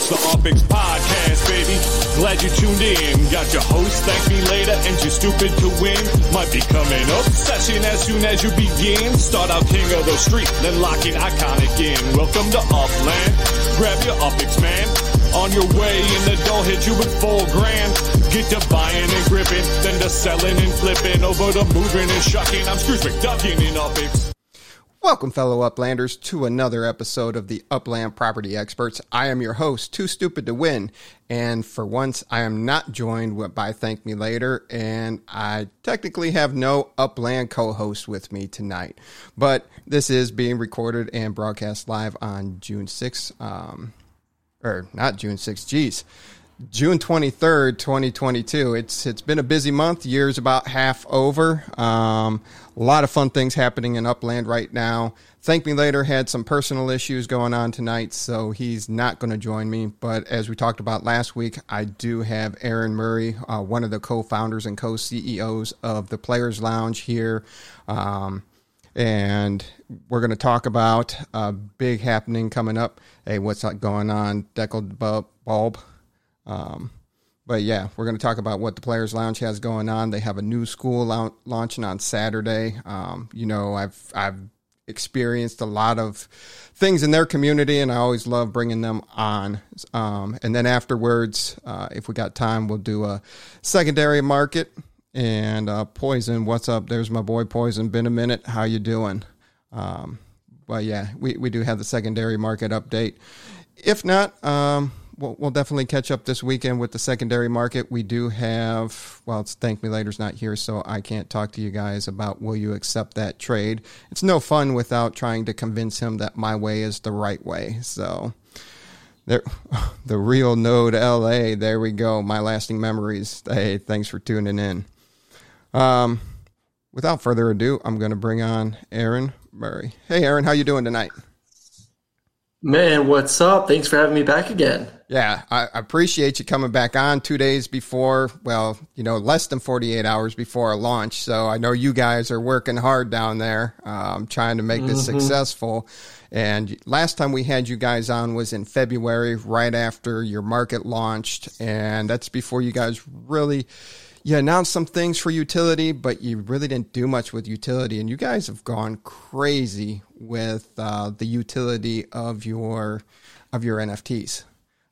It's the UPX Podcast, baby. Glad you tuned in. Got your host, thank me later, and you're stupid to win. Might be coming up. Session as soon as you begin. Start out king of the street, then lock in iconic in. Welcome to Upland. Grab your UPX, man. On your way, and the door hit you with four grand. Get to buying and gripping, then to selling and flipping. Over to moving and shucking. I'm Scrooge McDuck in UPX. Welcome, fellow Uplanders, to another episode of the Upland Property Experts. I am your host, Too Stupid to Win, and for once, I am not joined by Thank Me Later, and I technically have no Upland co-host with me tonight. But this is being recorded and broadcast live on June 6th, um, or not June 6th, geez, June 23rd, 2022. It's it's been a busy month. Year's about half over. Um, a lot of fun things happening in Upland right now. Thank Me Later had some personal issues going on tonight, so he's not going to join me. But as we talked about last week, I do have Aaron Murray, uh, one of the co-founders and co-CEOs of the Players Lounge here. Um, and we're going to talk about a big happening coming up. Hey, what's going on? Deckled Bulb um, but yeah, we're going to talk about what the Players Lounge has going on. They have a new school launching on Saturday. Um, you know, I've I've experienced a lot of things in their community, and I always love bringing them on. Um, and then afterwards, uh, if we got time, we'll do a secondary market and uh, Poison. What's up? There's my boy Poison. Been a minute. How you doing? Um, but yeah, we we do have the secondary market update. If not, um, we'll, we'll definitely catch up this weekend with the secondary market. We do have, well, it's Thank Me Later's not here, so I can't talk to you guys about will you accept that trade. It's no fun without trying to convince him that my way is the right way. So there, the real node LA. There we go. My lasting memories. Hey, thanks for tuning in. Um, without further ado, I'm going to bring on Aaron Murray. Hey, Aaron, how you doing tonight? Man, what's up? Thanks for having me back again. Yeah, I appreciate you coming back on two days before, well, you know, less than 48 hours before our launch. So I know you guys are working hard down there, um, trying to make this mm-hmm. successful. And last time we had you guys on was in February, right after your market launched. And that's before you guys really you announced some things for utility, but you really didn't do much with utility. And you guys have gone crazy with uh, the utility of your of your NFTs.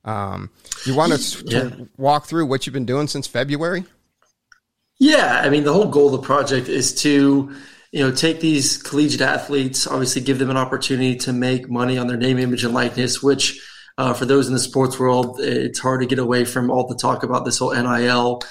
Um, you want to yeah. walk through what you've been doing since February? Yeah, I mean the whole goal of the project is to you know take these collegiate athletes, obviously give them an opportunity to make money on their name, image, and likeness, which. Uh, for those in the sports world, it's hard to get away from all the talk about this whole NIL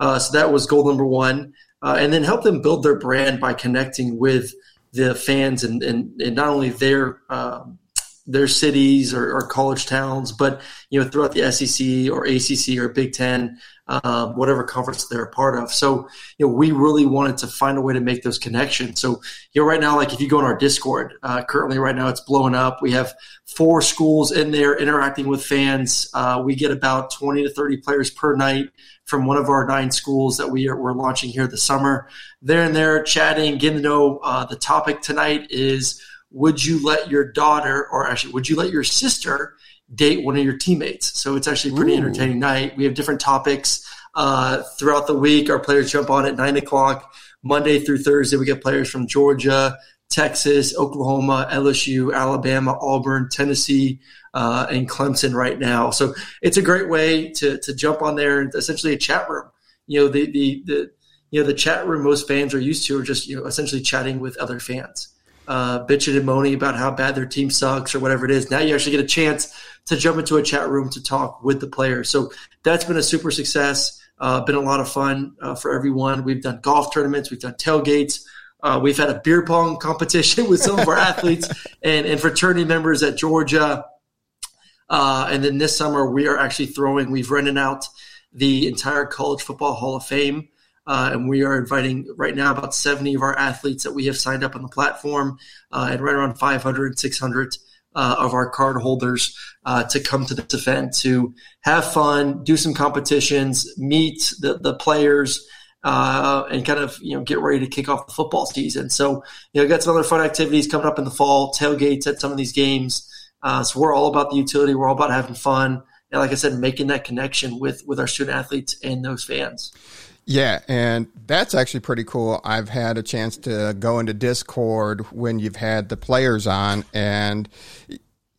uh, so that was goal number one. Uh, and then help them build their brand by connecting with the fans and, and, and not only their um, their cities or, or, college towns, but you know throughout the SEC or ACC or Big Ten, uh, whatever conference they're a part of. So you know we really wanted to find a way to make those connections. So you know right now, like if you go on our Discord, uh, currently right now it's blowing up. We have four schools in there interacting with fans. Uh, we get about twenty to thirty players per night from one of our nine schools that we are we're launching here this summer. They're in there chatting, getting to know. Uh, the topic tonight is: Would you let your daughter, or actually, would you let your sister date one of your teammates? So it's actually a pretty Ooh. entertaining night. We have different topics uh, throughout the week. Our players jump on at nine o'clock Monday through Thursday. We get players from Georgia, Texas, Oklahoma, LSU, Alabama, Auburn, Tennessee, uh, and Clemson right now. So it's a great way to to jump on there and essentially a chat room. You know, the the the you know the chat room most fans are used to are just you know essentially chatting with other fans, uh, bitching and moaning about how bad their team sucks or whatever it is. Now you actually get a chance to jump into a chat room to talk with the players. So that's been a super success. Uh, been a lot of fun uh, for everyone. We've done golf tournaments, we've done tailgates. Uh, we've had a beer pong competition with some of our athletes and, and fraternity members at Georgia. Uh, and then this summer, we are actually throwing, we've rented out the entire College Football Hall of Fame. Uh, and we are inviting right now about 70 of our athletes that we have signed up on the platform uh, and right around 500, 600 uh, of our card holders uh, to come to this event to have fun, do some competitions, meet the, the players, uh, and kind of you know get ready to kick off the football season. So you know, got some other fun activities coming up in the fall, tailgates at some of these games. Uh, so we're all about the utility. We're all about having fun, and like I said, making that connection with with our student athletes and those fans. Yeah, and that's actually pretty cool. I've had a chance to go into Discord when you've had the players on, and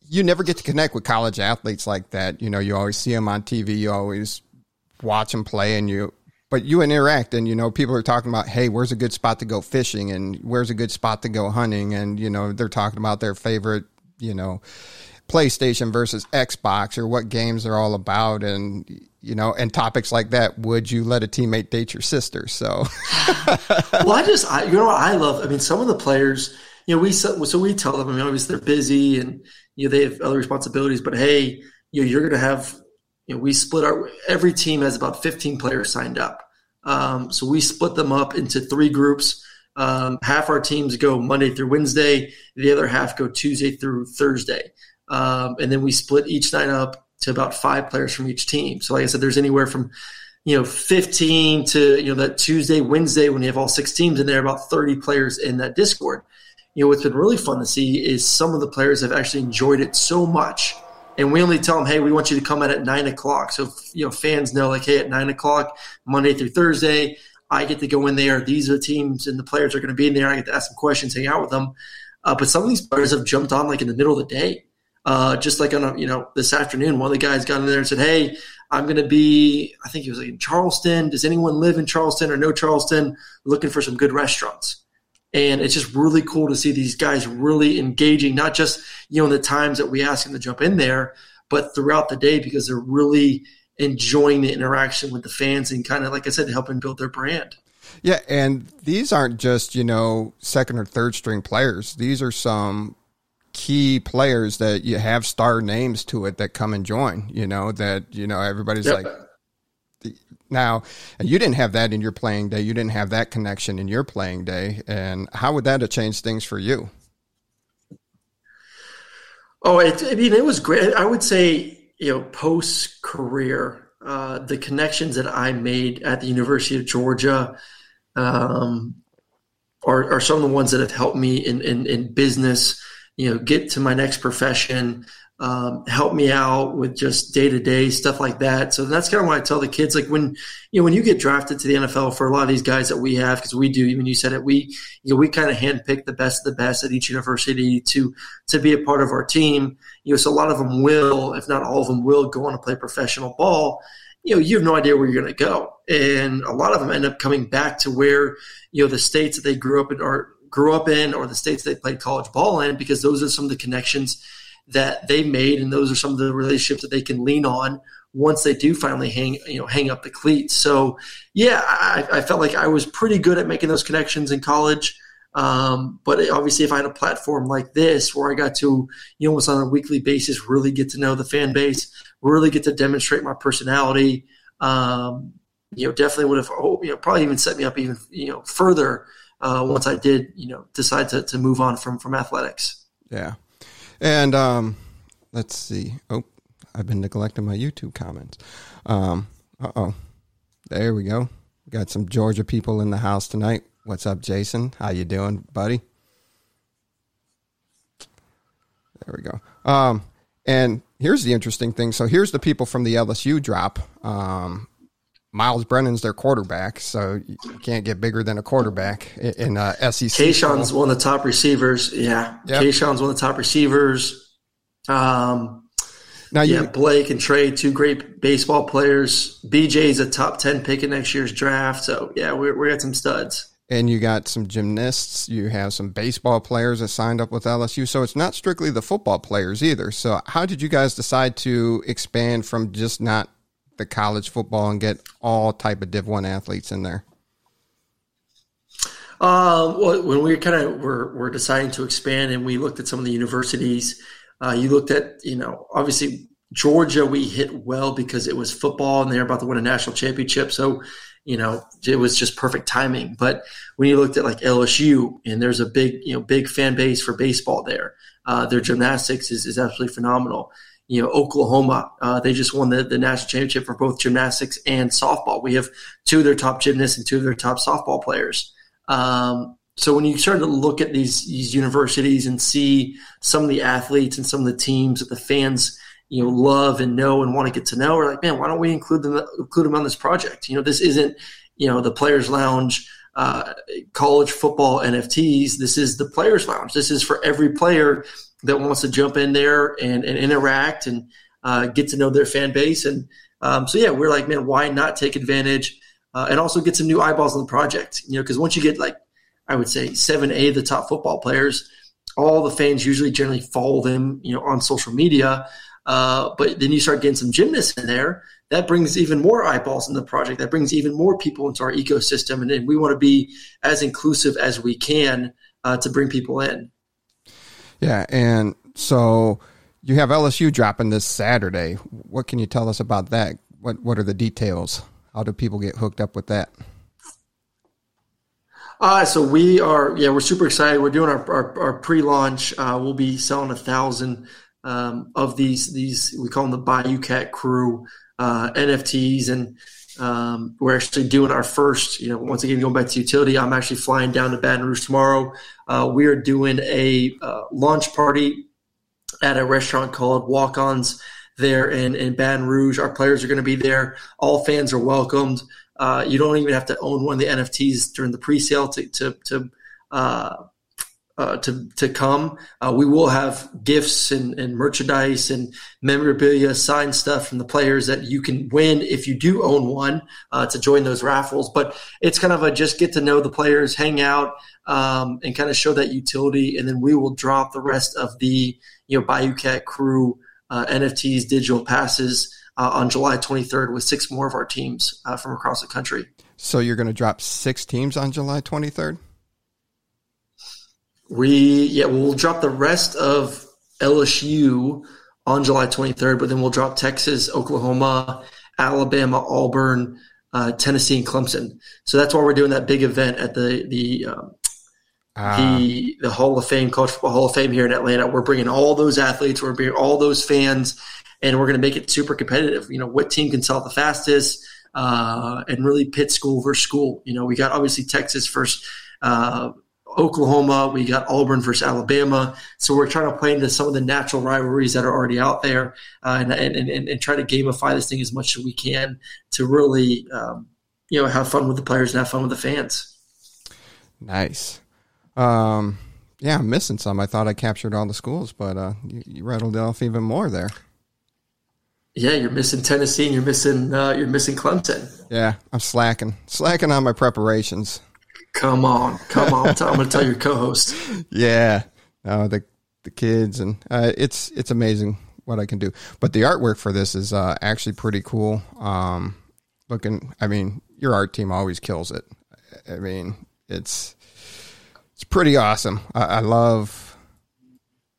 you never get to connect with college athletes like that. You know, you always see them on TV, you always watch them play, and you, but you interact, and you know, people are talking about, hey, where's a good spot to go fishing, and where's a good spot to go hunting, and you know, they're talking about their favorite, you know, PlayStation versus Xbox or what games they're all about and you know and topics like that would you let a teammate date your sister? So. Well I just I, you know I love I mean some of the players you know we so, so we tell them I mean obviously they're busy and you know they have other responsibilities but hey you know you're going to have you know we split our every team has about 15 players signed up. Um, so we split them up into three groups. Um, half our teams go Monday through Wednesday the other half go Tuesday through Thursday. Um, and then we split each night up to about five players from each team. So, like I said, there's anywhere from you know 15 to you know that Tuesday, Wednesday when you have all six teams in there, about 30 players in that Discord. You know what's been really fun to see is some of the players have actually enjoyed it so much. And we only tell them, hey, we want you to come out at nine o'clock. So you know, fans know like, hey, at nine o'clock, Monday through Thursday, I get to go in there. These are the teams and the players are going to be in there. I get to ask some questions, hang out with them. Uh, but some of these players have jumped on like in the middle of the day uh, just like on a, you know, this afternoon, one of the guys got in there and said, Hey, I'm going to be, I think he was like in Charleston. Does anyone live in Charleston or know Charleston? Looking for some good restaurants. And it's just really cool to see these guys really engaging, not just, you know, in the times that we ask them to jump in there, but throughout the day because they're really enjoying the interaction with the fans and kind of, like I said, helping build their brand. Yeah, and these aren't just, you know, second or third string players. These are some key players that you have star names to it that come and join, you know, that, you know, everybody's yep. like, now, you didn't have that in your playing day. You didn't have that connection in your playing day. And how would that have changed things for you? Oh, it, I mean, it was great. I would say, you know, post career, uh, the connections that I made at the University of Georgia um, are, are, some of the ones that have helped me in, in, in business you know, get to my next profession, um, help me out with just day to day stuff like that. So that's kind of why I tell the kids, like when, you know, when you get drafted to the NFL for a lot of these guys that we have, because we do, even you said it, we, you know, we kind of handpick the best of the best at each university to, to be a part of our team. You know, so a lot of them will, if not all of them will go on to play professional ball. You know, you have no idea where you're going to go. And a lot of them end up coming back to where, you know, the states that they grew up in are, grew up in or the states they played college ball in because those are some of the connections that they made and those are some of the relationships that they can lean on once they do finally hang you know hang up the cleats. So yeah i, I felt like i was pretty good at making those connections in college. Um, but obviously if i had a platform like this where i got to you know almost on a weekly basis really get to know the fan base really get to demonstrate my personality um, you know definitely would have oh, you know probably even set me up even you know further uh, once I did, you know, decide to, to move on from, from athletics. Yeah. And um, let's see. Oh, I've been neglecting my YouTube comments. Um, uh oh. There we go. Got some Georgia people in the house tonight. What's up, Jason? How you doing, buddy? There we go. Um, and here's the interesting thing. So here's the people from the LSU drop. Um, Myles Brennan's their quarterback, so you can't get bigger than a quarterback in uh, SEC. Kayshon's one of the top receivers. Yeah, yep. Kayshon's one of the top receivers. Um, now, yeah, you, Blake and Trey, two great baseball players. BJ's a top ten pick in next year's draft. So yeah, we we got some studs. And you got some gymnasts. You have some baseball players that signed up with LSU. So it's not strictly the football players either. So how did you guys decide to expand from just not the college football and get all type of Div One athletes in there? Uh, well, when we kind of were, were deciding to expand and we looked at some of the universities, uh, you looked at, you know, obviously Georgia, we hit well because it was football and they're about to win a national championship. So, you know, it was just perfect timing. But when you looked at like LSU and there's a big, you know, big fan base for baseball there, uh, their gymnastics is, is absolutely phenomenal you know, Oklahoma, uh, they just won the, the national championship for both gymnastics and softball. We have two of their top gymnasts and two of their top softball players. Um, so when you start to look at these, these universities and see some of the athletes and some of the teams that the fans you know love and know and want to get to know. We're like, man, why don't we include them include them on this project? You know, this isn't you know the Players Lounge. Uh, college football NFTs. This is the players lounge. This is for every player that wants to jump in there and, and interact and uh, get to know their fan base. And um, so, yeah, we're like, man, why not take advantage uh, and also get some new eyeballs on the project? You know, because once you get like, I would say seven, eight of the top football players, all the fans usually generally follow them, you know, on social media. Uh, but then you start getting some gymnasts in there. That brings even more eyeballs in the project. That brings even more people into our ecosystem, and, and we want to be as inclusive as we can uh, to bring people in. Yeah, and so you have LSU dropping this Saturday. What can you tell us about that? What What are the details? How do people get hooked up with that? Uh, so we are, yeah, we're super excited. We're doing our, our, our pre-launch. Uh, we'll be selling a thousand um, of these, these, we call them the Bayou Cat Crew uh, NFTs. And um, we're actually doing our first, you know, once again, going back to utility, I'm actually flying down to Baton Rouge tomorrow. Uh, we are doing a uh, launch party at a restaurant called Walk Ons there in, in Baton Rouge. Our players are going to be there. All fans are welcomed. Uh, you don't even have to own one of the NFTs during the pre-sale to to to uh, to to come. Uh, we will have gifts and, and merchandise and memorabilia, signed stuff from the players that you can win if you do own one uh, to join those raffles. But it's kind of a just get to know the players, hang out, um, and kind of show that utility, and then we will drop the rest of the you know Bayou Cat crew uh, NFTs, digital passes uh, on July 23rd with six more of our teams from across the country. So you're going to drop six teams on July 23rd? We yeah, we'll drop the rest of LSU on July 23rd, but then we'll drop Texas, Oklahoma, Alabama, Auburn, uh, Tennessee, and Clemson. So that's why we're doing that big event at the the um, the the Hall of Fame, College Football Hall of Fame here in Atlanta. We're bringing all those athletes, we're bringing all those fans, and we're going to make it super competitive. You know, what team can sell the fastest, uh, and really pit school versus school. You know, we got obviously Texas first. uh, Oklahoma, we got Auburn versus Alabama. So we're trying to play into some of the natural rivalries that are already out there, uh, and, and, and and try to gamify this thing as much as we can to really, um, you know, have fun with the players and have fun with the fans. Nice. Um, yeah, I'm missing some. I thought I captured all the schools, but uh, you, you rattled off even more there. Yeah, you're missing Tennessee and you're missing uh, you're missing Clemson. Yeah, I'm slacking, slacking on my preparations. Come on, come on! I'm going to tell your co-host. Yeah, uh, the the kids and uh, it's it's amazing what I can do. But the artwork for this is uh, actually pretty cool. Um, looking, I mean, your art team always kills it. I mean, it's it's pretty awesome. I, I love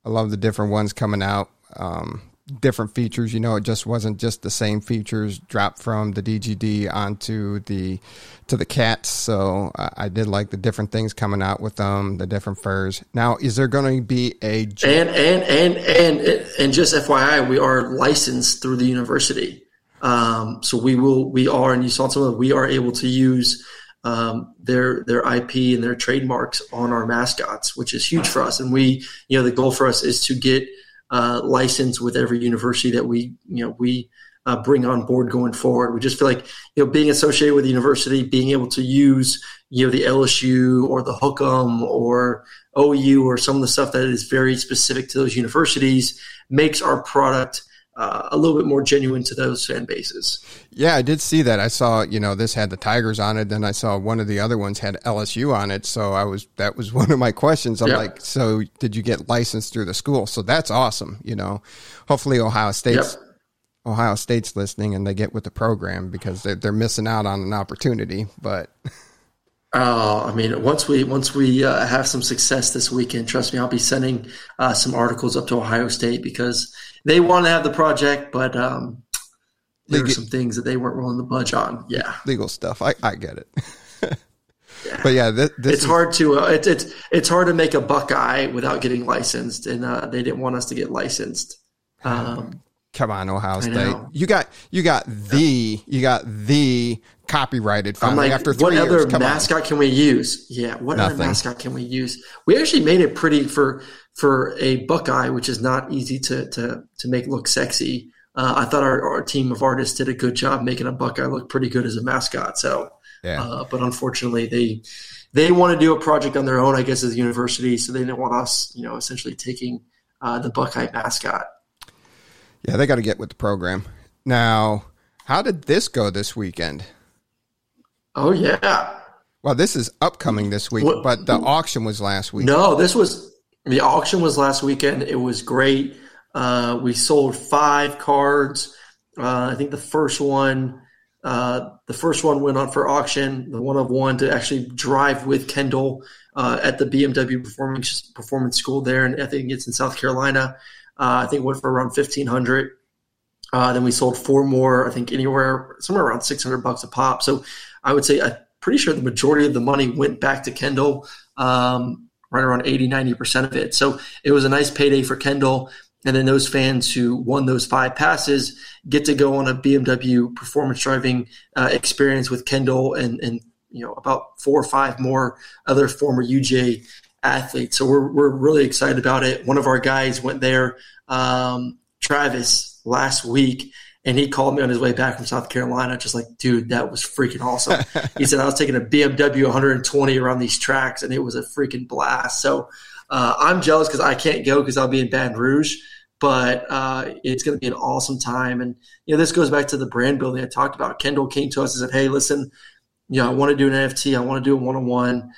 I love the different ones coming out. Um, different features. You know, it just wasn't just the same features dropped from the DGD onto the to the cats. So I, did like the different things coming out with them, the different furs. Now, is there going to be a and and and and and just FYI, we are licensed through the university. Um, so we will we are, and you saw some of we are able to use um, their their IP and their trademarks on our mascots, which is huge for us. And we, you know, the goal for us is to get uh, license with every university that we, you know, we uh, bring on board going forward. We just feel like, you know, being associated with the university, being able to use, you know, the LSU or the Hook'em or OU or some of the stuff that is very specific to those universities makes our product uh, a little bit more genuine to those fan bases. Yeah, I did see that. I saw, you know, this had the Tigers on it. Then I saw one of the other ones had LSU on it. So I was, that was one of my questions. I'm yep. like, so did you get licensed through the school? So that's awesome. You know, hopefully Ohio State's, yep. Ohio State's listening and they get with the program because they're, they're missing out on an opportunity. But Oh, I mean, once we once we uh, have some success this weekend, trust me, I'll be sending uh, some articles up to Ohio State because they want to have the project, but um, there are some things that they weren't willing to budge on. Yeah, legal stuff. I, I get it. yeah. But yeah, this, this it's is... hard to uh, it's it's it's hard to make a Buckeye without getting licensed, and uh, they didn't want us to get licensed. Um, Come on, Ohio State. You got you got the you got the copyrighted finally like, after three what years. other mascot on. can we use? Yeah, what Nothing. other mascot can we use? We actually made it pretty for for a Buckeye, which is not easy to to to make look sexy. Uh, I thought our, our, team of artists did a good job making a Buckeye look pretty good as a mascot. So, yeah. Uh, but unfortunately, they they want to do a project on their own, I guess, as a university. So they didn't want us, you know, essentially taking uh, the Buckeye mascot. Yeah, they got to get with the program. Now, how did this go this weekend? Oh yeah. Well, this is upcoming this week, what, but the auction was last week. No, this was the auction was last weekend. It was great. Uh, we sold five cards. Uh, I think the first one, uh, the first one went on for auction. The one of one to actually drive with Kendall uh, at the BMW Performance Performance School there, and I think it's in South Carolina. Uh, I think went for around fifteen hundred. Uh, then we sold four more. I think anywhere somewhere around six hundred bucks a pop. So I would say I'm pretty sure the majority of the money went back to Kendall. Um, right around 80, 90% of it. So it was a nice payday for Kendall. And then those fans who won those five passes get to go on a BMW performance driving uh, experience with Kendall and, and, you know, about four or five more other former UGA athletes. So we're, we're really excited about it. One of our guys went there, um, Travis, last week and he called me on his way back from South Carolina, just like, dude, that was freaking awesome. he said, I was taking a BMW 120 around these tracks and it was a freaking blast. So uh, I'm jealous because I can't go because I'll be in Baton Rouge, but uh, it's going to be an awesome time. And, you know, this goes back to the brand building I talked about. Kendall came to us and said, hey, listen, you know, I want to do an NFT. I want to do a one on one.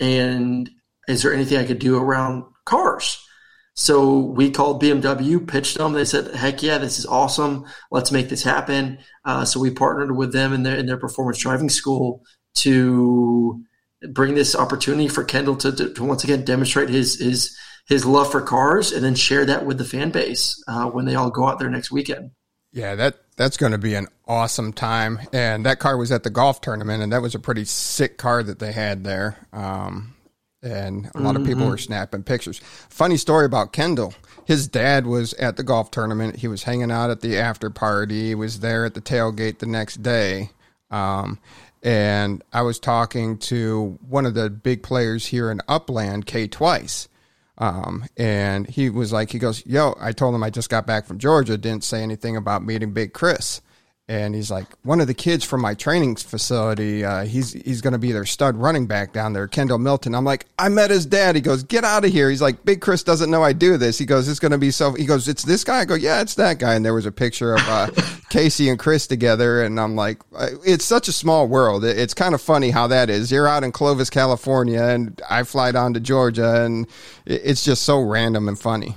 And is there anything I could do around cars? So we called BMW, pitched them. They said, "Heck yeah, this is awesome. Let's make this happen." Uh, so we partnered with them in their in their performance driving school to bring this opportunity for Kendall to, to, to once again demonstrate his his his love for cars, and then share that with the fan base uh, when they all go out there next weekend. Yeah, that that's going to be an awesome time. And that car was at the golf tournament, and that was a pretty sick car that they had there. Um, and a lot mm-hmm. of people mm-hmm. were snapping pictures. Funny story about Kendall. His dad was at the golf tournament. He was hanging out at the after party. He was there at the tailgate the next day. Um, and I was talking to one of the big players here in Upland, K Twice. Um, and he was like, he goes, Yo, I told him I just got back from Georgia, didn't say anything about meeting Big Chris and he's like one of the kids from my training facility uh, he's he's going to be their stud running back down there kendall milton. I'm like i met his dad. He goes get out of here. He's like big chris doesn't know i do this. He goes it's going to be so he goes it's this guy? I go yeah it's that guy. And there was a picture of uh, casey and chris together and i'm like uh, it's such a small world. It's kind of funny how that is. You're out in clovis california and i fly down to georgia and it's just so random and funny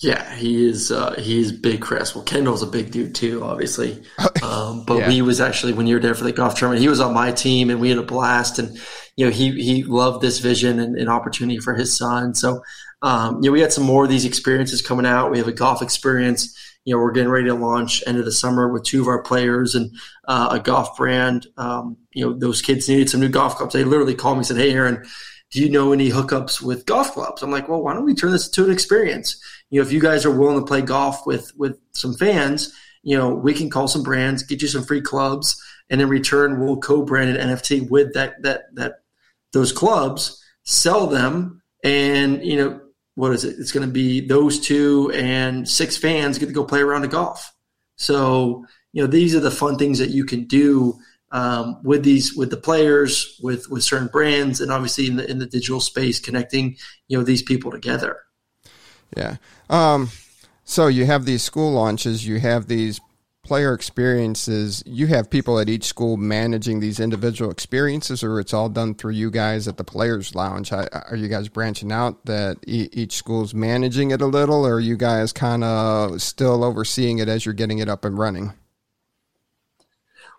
yeah, he is. Uh, he's big, Chris. Well, Kendall's a big dude too, obviously. Um, but yeah. he was actually when you were there for the golf tournament, he was on my team, and we had a blast. And you know, he he loved this vision and, and opportunity for his son. So, um, you know, we had some more of these experiences coming out. We have a golf experience. You know, we're getting ready to launch end of the summer with two of our players and uh, a golf brand. Um, you know, those kids needed some new golf clubs. They literally called me and said, "Hey, Aaron." Do you know any hookups with golf clubs? I'm like, well, why don't we turn this into an experience? You know, if you guys are willing to play golf with with some fans, you know, we can call some brands, get you some free clubs, and in return, we'll co-brand an NFT with that that that those clubs, sell them, and you know, what is it? It's going to be those two and six fans get to go play around the golf. So you know, these are the fun things that you can do um, with these with the players, with with certain brands, and obviously in the in the digital space, connecting you know these people together. Yeah. Um, so you have these school launches, you have these player experiences. You have people at each school managing these individual experiences, or it's all done through you guys at the Players Lounge. Are you guys branching out that each school's managing it a little, or are you guys kind of still overseeing it as you're getting it up and running?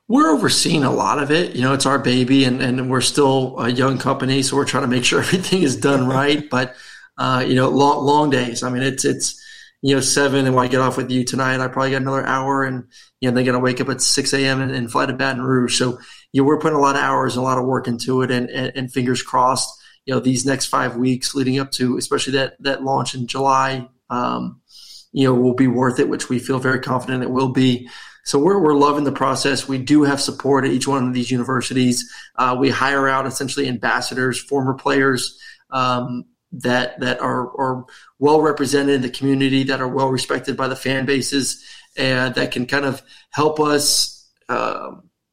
We're overseeing a lot of it. You know, it's our baby, and, and we're still a young company, so we're trying to make sure everything is done right. But uh, you know, long, long days. I mean, it's, it's, you know, seven and when I get off with you tonight, I probably got another hour and, you know, they're going to wake up at 6 a.m. And, and, fly to Baton Rouge. So, you know, we're putting a lot of hours and a lot of work into it and, and, and fingers crossed, you know, these next five weeks leading up to, especially that, that launch in July, um, you know, will be worth it, which we feel very confident it will be. So we're, we're loving the process. We do have support at each one of these universities. Uh, we hire out essentially ambassadors, former players um, that that are, are well represented in the community, that are well respected by the fan bases, and that can kind of help us. Uh,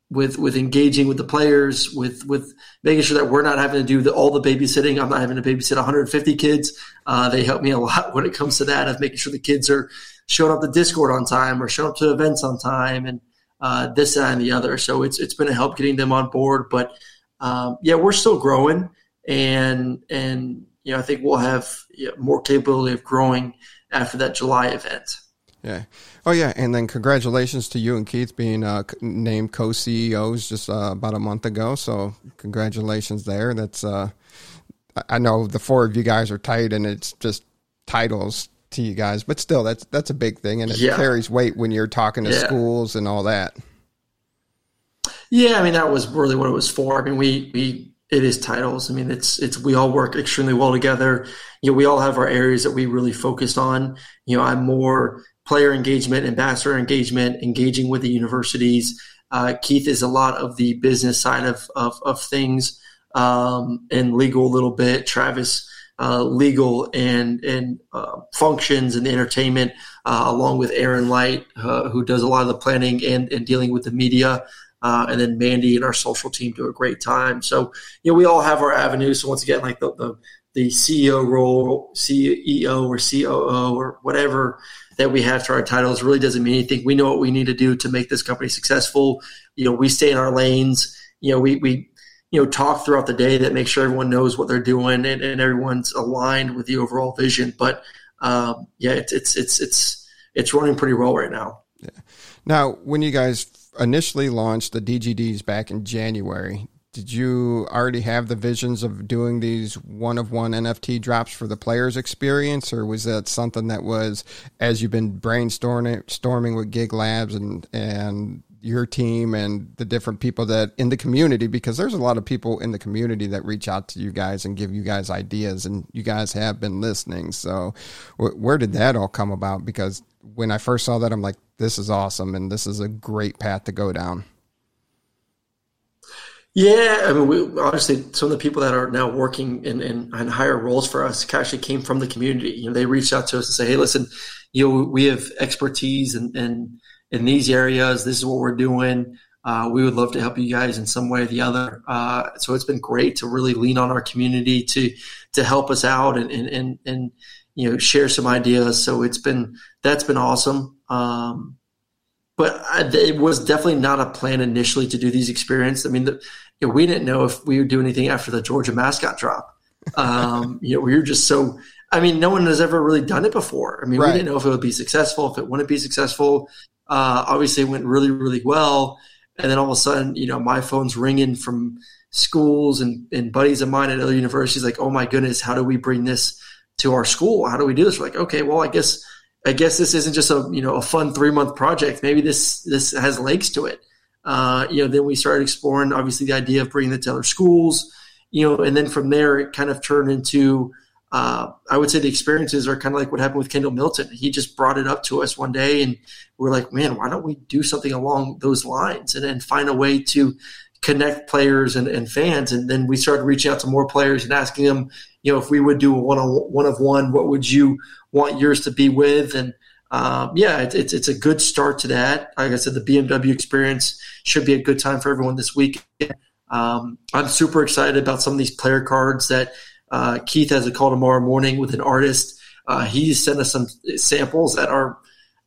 with with engaging with the players, with with making sure that we're not having to do the, all the babysitting. I'm not having to babysit 150 kids. Uh, they help me a lot when it comes to that of making sure the kids are showing up to Discord on time or showing up to events on time and uh, this that, and the other. So it's it's been a help getting them on board. But um, yeah, we're still growing, and and you know I think we'll have you know, more capability of growing after that July event. Yeah. Oh, yeah. And then congratulations to you and Keith being uh, named co CEOs just uh, about a month ago. So congratulations there. That's, uh, I know the four of you guys are tight and it's just titles to you guys, but still, that's that's a big thing and it yeah. carries weight when you're talking to yeah. schools and all that. Yeah, I mean that was really what it was for. I mean, we we it is titles. I mean, it's it's we all work extremely well together. You know, we all have our areas that we really focused on. You know, I'm more player engagement, ambassador engagement, engaging with the universities. Uh, Keith is a lot of the business side of, of, of things um, and legal a little bit. Travis, uh, legal and, and uh, functions and entertainment, uh, along with Aaron Light, uh, who does a lot of the planning and, and dealing with the media. Uh, and then Mandy and our social team do a great time. So, you know, we all have our avenues. So once again, like the, the, the CEO role, CEO or COO or whatever that we have to our titles really doesn't mean anything. We know what we need to do to make this company successful. You know, we stay in our lanes. You know, we we you know talk throughout the day that make sure everyone knows what they're doing and, and everyone's aligned with the overall vision. But um, yeah, it's it's it's it's it's running pretty well right now. Yeah. Now, when you guys initially launched the DGDs back in January, did you already have the visions of doing these one of one NFT drops for the players experience, or was that something that was as you've been brainstorming storming with Gig Labs and and your team and the different people that in the community because there's a lot of people in the community that reach out to you guys and give you guys ideas and you guys have been listening. So where did that all come about? Because when i first saw that i'm like this is awesome and this is a great path to go down. Yeah, I mean, we, honestly, some of the people that are now working in, in, in, higher roles for us actually came from the community. You know, they reached out to us and say, "Hey, listen, you know, we have expertise and, in, in these areas. This is what we're doing. Uh, we would love to help you guys in some way or the other." Uh, so it's been great to really lean on our community to to help us out and and and, and you know share some ideas. So it's been that's been awesome. Um, but it was definitely not a plan initially to do these experiences. I mean, the, you know, we didn't know if we would do anything after the Georgia mascot drop. Um, you know, we were just so. I mean, no one has ever really done it before. I mean, right. we didn't know if it would be successful, if it wouldn't be successful. Uh, obviously, it went really, really well. And then all of a sudden, you know, my phone's ringing from schools and, and buddies of mine at other universities, like, oh my goodness, how do we bring this to our school? How do we do this? We're like, okay, well, I guess I guess this isn't just a you know a fun three month project. Maybe this this has legs to it. Uh, you know, then we started exploring obviously the idea of bringing it to other schools. You know, and then from there it kind of turned into uh, I would say the experiences are kind of like what happened with Kendall Milton. He just brought it up to us one day, and we're like, man, why don't we do something along those lines and then find a way to connect players and, and fans? And then we started reaching out to more players and asking them, you know, if we would do a one on one of one, what would you want yours to be with? And um, yeah, it, it's it's a good start to that. Like I said, the BMW experience should be a good time for everyone this week. Um, I'm super excited about some of these player cards that uh, Keith has a call tomorrow morning with an artist. Uh, he sent us some samples that are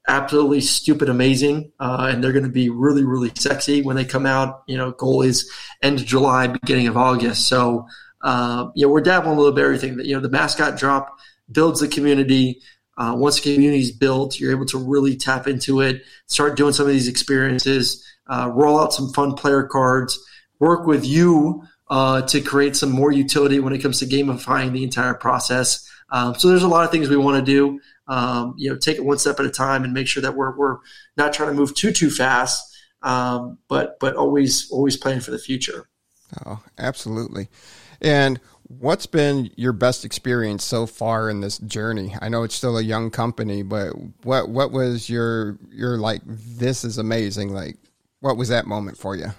absolutely stupid amazing, uh, and they're going to be really really sexy when they come out. You know, goal is end of July, beginning of August. So uh, you know, we're dabbling a little bit everything. That you know, the mascot drop builds the community. Uh, once the community is built, you're able to really tap into it, start doing some of these experiences, uh, roll out some fun player cards, work with you uh, to create some more utility when it comes to gamifying the entire process. Um, so there's a lot of things we want to do. Um, you know, take it one step at a time and make sure that we're we're not trying to move too too fast, um, but but always always planning for the future. Oh, absolutely. And What's been your best experience so far in this journey? I know it's still a young company, but what what was your your like this is amazing like what was that moment for you?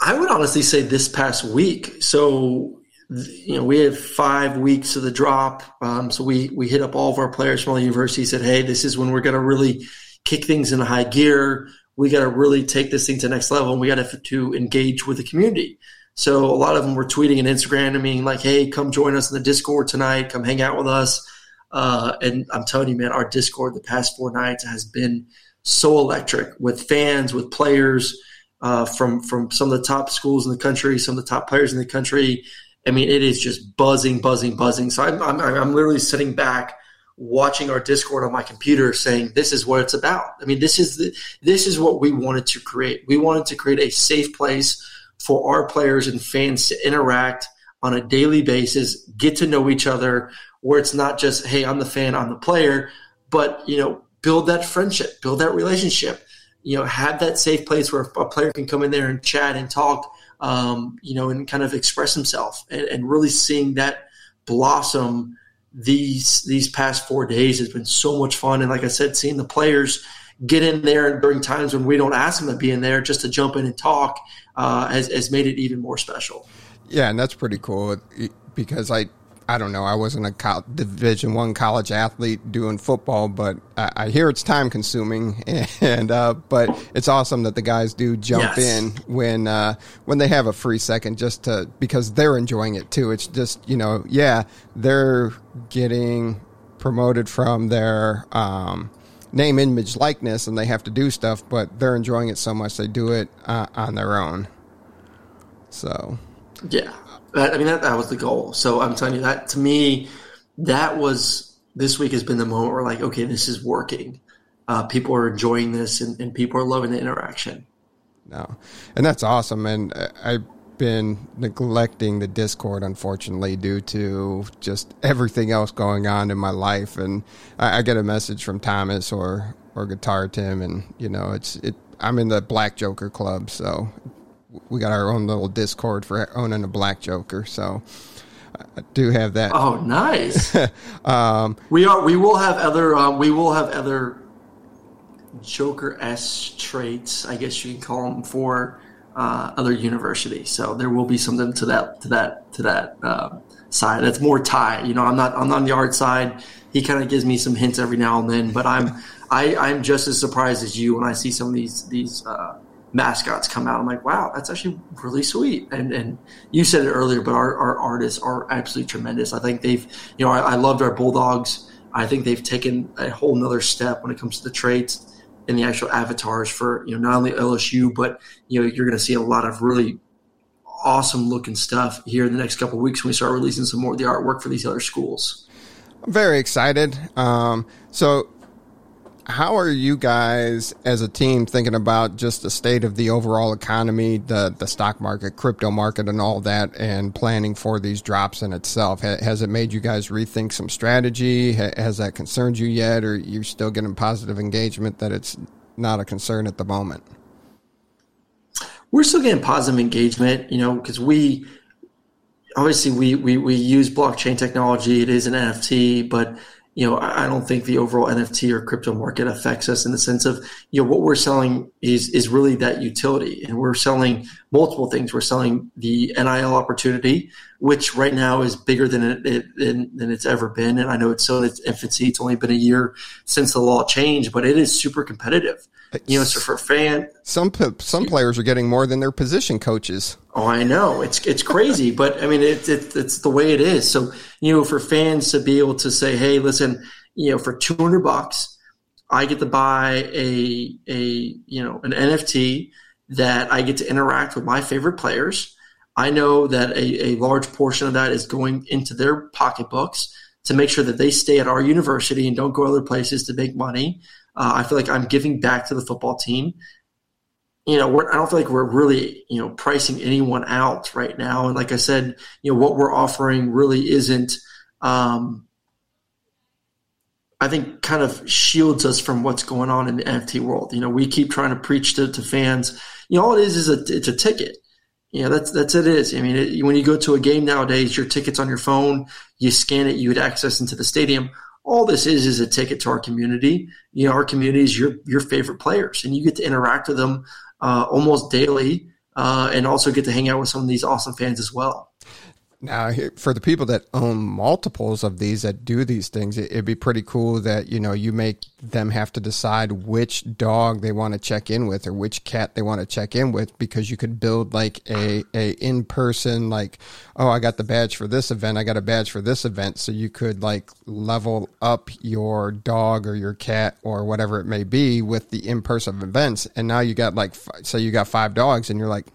I would honestly say this past week. So you know, we had five weeks of the drop. Um, so we we hit up all of our players from all the universities. Said, hey, this is when we're going to really kick things into high gear. We got to really take this thing to the next level, and we got to to engage with the community. So a lot of them were tweeting and Instagramming like, "Hey, come join us in the Discord tonight. Come hang out with us." Uh, and I'm telling you, man, our Discord the past four nights has been so electric with fans, with players uh, from from some of the top schools in the country, some of the top players in the country. I mean, it is just buzzing, buzzing, buzzing. So I'm, I'm, I'm literally sitting back watching our Discord on my computer, saying, "This is what it's about." I mean, this is the, this is what we wanted to create. We wanted to create a safe place for our players and fans to interact on a daily basis, get to know each other, where it's not just, hey, I'm the fan, I'm the player, but, you know, build that friendship, build that relationship, you know, have that safe place where a player can come in there and chat and talk, um, you know, and kind of express himself and, and really seeing that blossom these these past four days has been so much fun. And like I said, seeing the players get in there during times when we don't ask them to be in there just to jump in and talk uh, has, has made it even more special. Yeah, and that's pretty cool because I I don't know I wasn't a Division One college athlete doing football, but I, I hear it's time consuming, and uh, but it's awesome that the guys do jump yes. in when uh, when they have a free second just to because they're enjoying it too. It's just you know yeah they're getting promoted from their um, name, image, likeness, and they have to do stuff, but they're enjoying it so much they do it uh, on their own. So, yeah, I mean that, that was the goal. So I'm telling you that to me, that was this week has been the moment where like, okay, this is working. Uh, people are enjoying this, and, and people are loving the interaction. No, and that's awesome. And I've been neglecting the Discord, unfortunately, due to just everything else going on in my life. And I, I, get a message from Thomas or or Guitar Tim, and you know, it's it. I'm in the Black Joker Club, so we got our own little Discord for owning a Black Joker. So I do have that. Oh, nice. um, we are. We will have other. Um, we will have other Joker s traits, I guess you can call them for uh, other universities. So there will be something to that to that to that uh, side. That's more Ty. You know, I'm not I'm not on the art side. He kind of gives me some hints every now and then, but I'm I, I'm just as surprised as you when I see some of these these uh, mascots come out. I'm like, wow, that's actually really sweet. And and you said it earlier, but our, our artists are absolutely tremendous. I think they've you know I, I loved our bulldogs. I think they've taken a whole nother step when it comes to the traits and the actual avatars for you know not only LSU but you know you're going to see a lot of really awesome looking stuff here in the next couple weeks when we start releasing some more of the artwork for these other schools. I'm very excited. Um, so how are you guys as a team thinking about just the state of the overall economy, the the stock market, crypto market, and all that, and planning for these drops in itself? Has it made you guys rethink some strategy? Has that concerned you yet, or you're still getting positive engagement that it's not a concern at the moment? We're still getting positive engagement, you know, because we obviously we, we we use blockchain technology. It is an NFT, but you know, I don't think the overall NFT or crypto market affects us in the sense of, you know, what we're selling is is really that utility, and we're selling multiple things. We're selling the NIL opportunity, which right now is bigger than it, it than, than it's ever been, and I know it's still in its infancy. It's only been a year since the law changed, but it is super competitive. You know, so for fan, some some players are getting more than their position coaches. Oh, I know it's it's crazy, but I mean it, it, it's the way it is. So you know, for fans to be able to say, "Hey, listen, you know, for two hundred bucks, I get to buy a a you know an NFT that I get to interact with my favorite players. I know that a, a large portion of that is going into their pocketbooks to make sure that they stay at our university and don't go other places to make money. Uh, I feel like I'm giving back to the football team. You know, I don't feel like we're really, you know, pricing anyone out right now. And like I said, you know, what we're offering really isn't, um, I think kind of shields us from what's going on in the NFT world. You know, we keep trying to preach to, to fans, you know, all it is is a, it's a ticket. Know, that's that's it is. I mean, it, when you go to a game nowadays, your ticket's on your phone. You scan it, you get access into the stadium. All this is is a ticket to our community. You know, our community is your your favorite players, and you get to interact with them uh, almost daily, uh, and also get to hang out with some of these awesome fans as well. Now, for the people that own multiples of these that do these things, it'd be pretty cool that you know you make them have to decide which dog they want to check in with or which cat they want to check in with because you could build like a a in person like oh I got the badge for this event I got a badge for this event. So you could like level up your dog or your cat or whatever it may be with the in person events. And now you got like say you got five dogs and you're like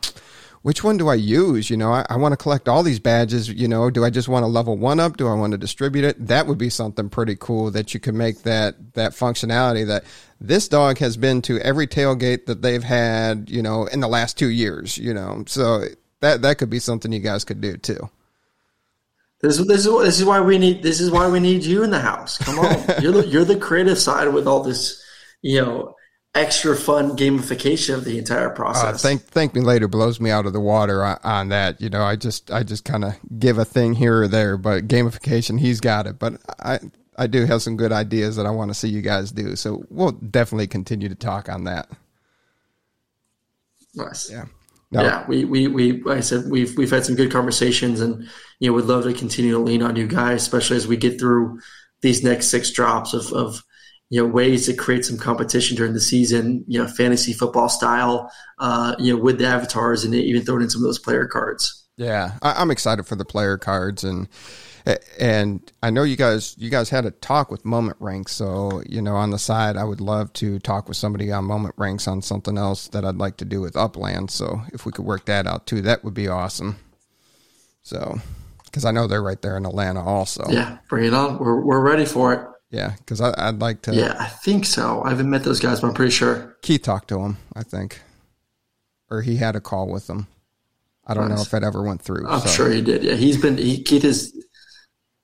which one do I use? You know, I, I want to collect all these badges. You know, do I just want to level one up? Do I want to distribute it? That would be something pretty cool that you could make that that functionality that this dog has been to every tailgate that they've had. You know, in the last two years. You know, so that that could be something you guys could do too. This, this is this is why we need this is why we need you in the house. Come on, you're the, you're the creative side with all this, you know, extra fun gamification of the entire uh, process. Uh, thank thank me later blows me out of the water on, on that. You know, I just I just kind of give a thing here or there, but gamification he's got it. But I I do have some good ideas that I want to see you guys do. So we'll definitely continue to talk on that. Nice. Yeah. No. Yeah, we, we, we, like I said, we've, we've had some good conversations and, you know, we'd love to continue to lean on you guys, especially as we get through these next six drops of, of you know ways to create some competition during the season, you know, fantasy football style, uh, you know, with the avatars and even throwing in some of those player cards. Yeah, I, am excited for the player cards and and I know you guys you guys had a talk with Moment Ranks, so you know on the side I would love to talk with somebody on Moment Ranks on something else that I'd like to do with Upland. So if we could work that out too, that would be awesome. So because I know they're right there in Atlanta also. Yeah, bring it on. We're we're ready for it. Yeah, because I'd like to. Yeah, I think so. I haven't met those guys, but I'm pretty sure. Keith talked to him, I think, or he had a call with them. I don't nice. know if that ever went through. I'm so. sure he did. Yeah, he's been. He, Keith is.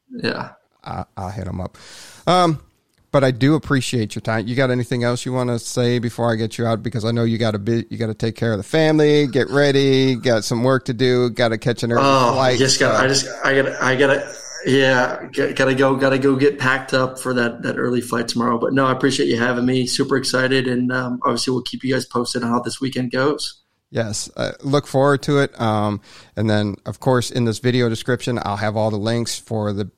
Yeah, I, will hit him up. Um, but I do appreciate your time. You got anything else you want to say before I get you out? Because I know you got a bit. You got to take care of the family, get ready, got some work to do, got to catch an early oh, flight. Just got. I just. I got. I got to yeah, gotta go, gotta go get packed up for that that early flight tomorrow. But no, I appreciate you having me. Super excited, and um, obviously we'll keep you guys posted on how this weekend goes. Yes, uh, look forward to it. Um, and then, of course, in this video description, I'll have all the links for the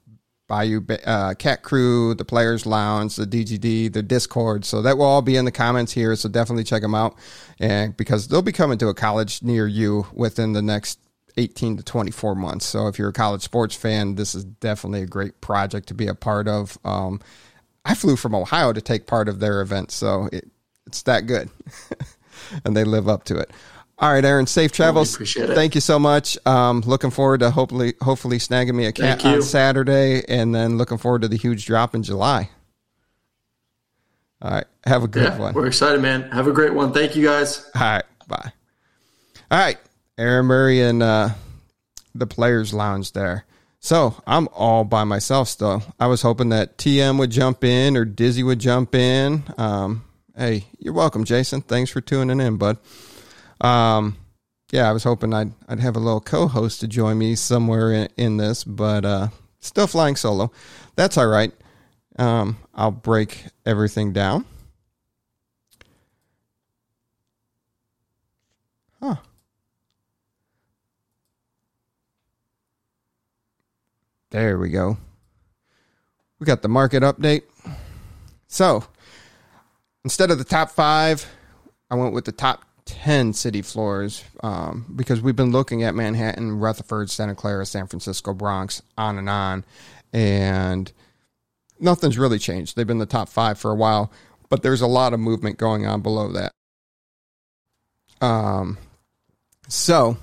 Bayou uh, Cat Crew, the Players Lounge, the DGD, the Discord. So that will all be in the comments here. So definitely check them out, and because they'll be coming to a college near you within the next 18 to 24 months. So if you're a college sports fan, this is definitely a great project to be a part of. Um, I flew from Ohio to take part of their event, so it, it's that good, and they live up to it. All right, Aaron. Safe travels. appreciate it. Thank you so much. Um, looking forward to hopefully hopefully snagging me a cat on Saturday, and then looking forward to the huge drop in July. All right. Have a good yeah, one. We're excited, man. Have a great one. Thank you, guys. All right. Bye. All right. Aaron Murray and uh, the Players Lounge there. So I'm all by myself still. I was hoping that TM would jump in or Dizzy would jump in. Um, hey, you're welcome, Jason. Thanks for tuning in, bud. Um, yeah, I was hoping I'd I'd have a little co-host to join me somewhere in, in this, but uh, still flying solo. That's all right. Um, I'll break everything down. Huh. There we go. We got the market update. So instead of the top five, I went with the top 10 city floors um, because we've been looking at Manhattan, Rutherford, Santa Clara, San Francisco, Bronx, on and on. And nothing's really changed. They've been the top five for a while, but there's a lot of movement going on below that. Um, so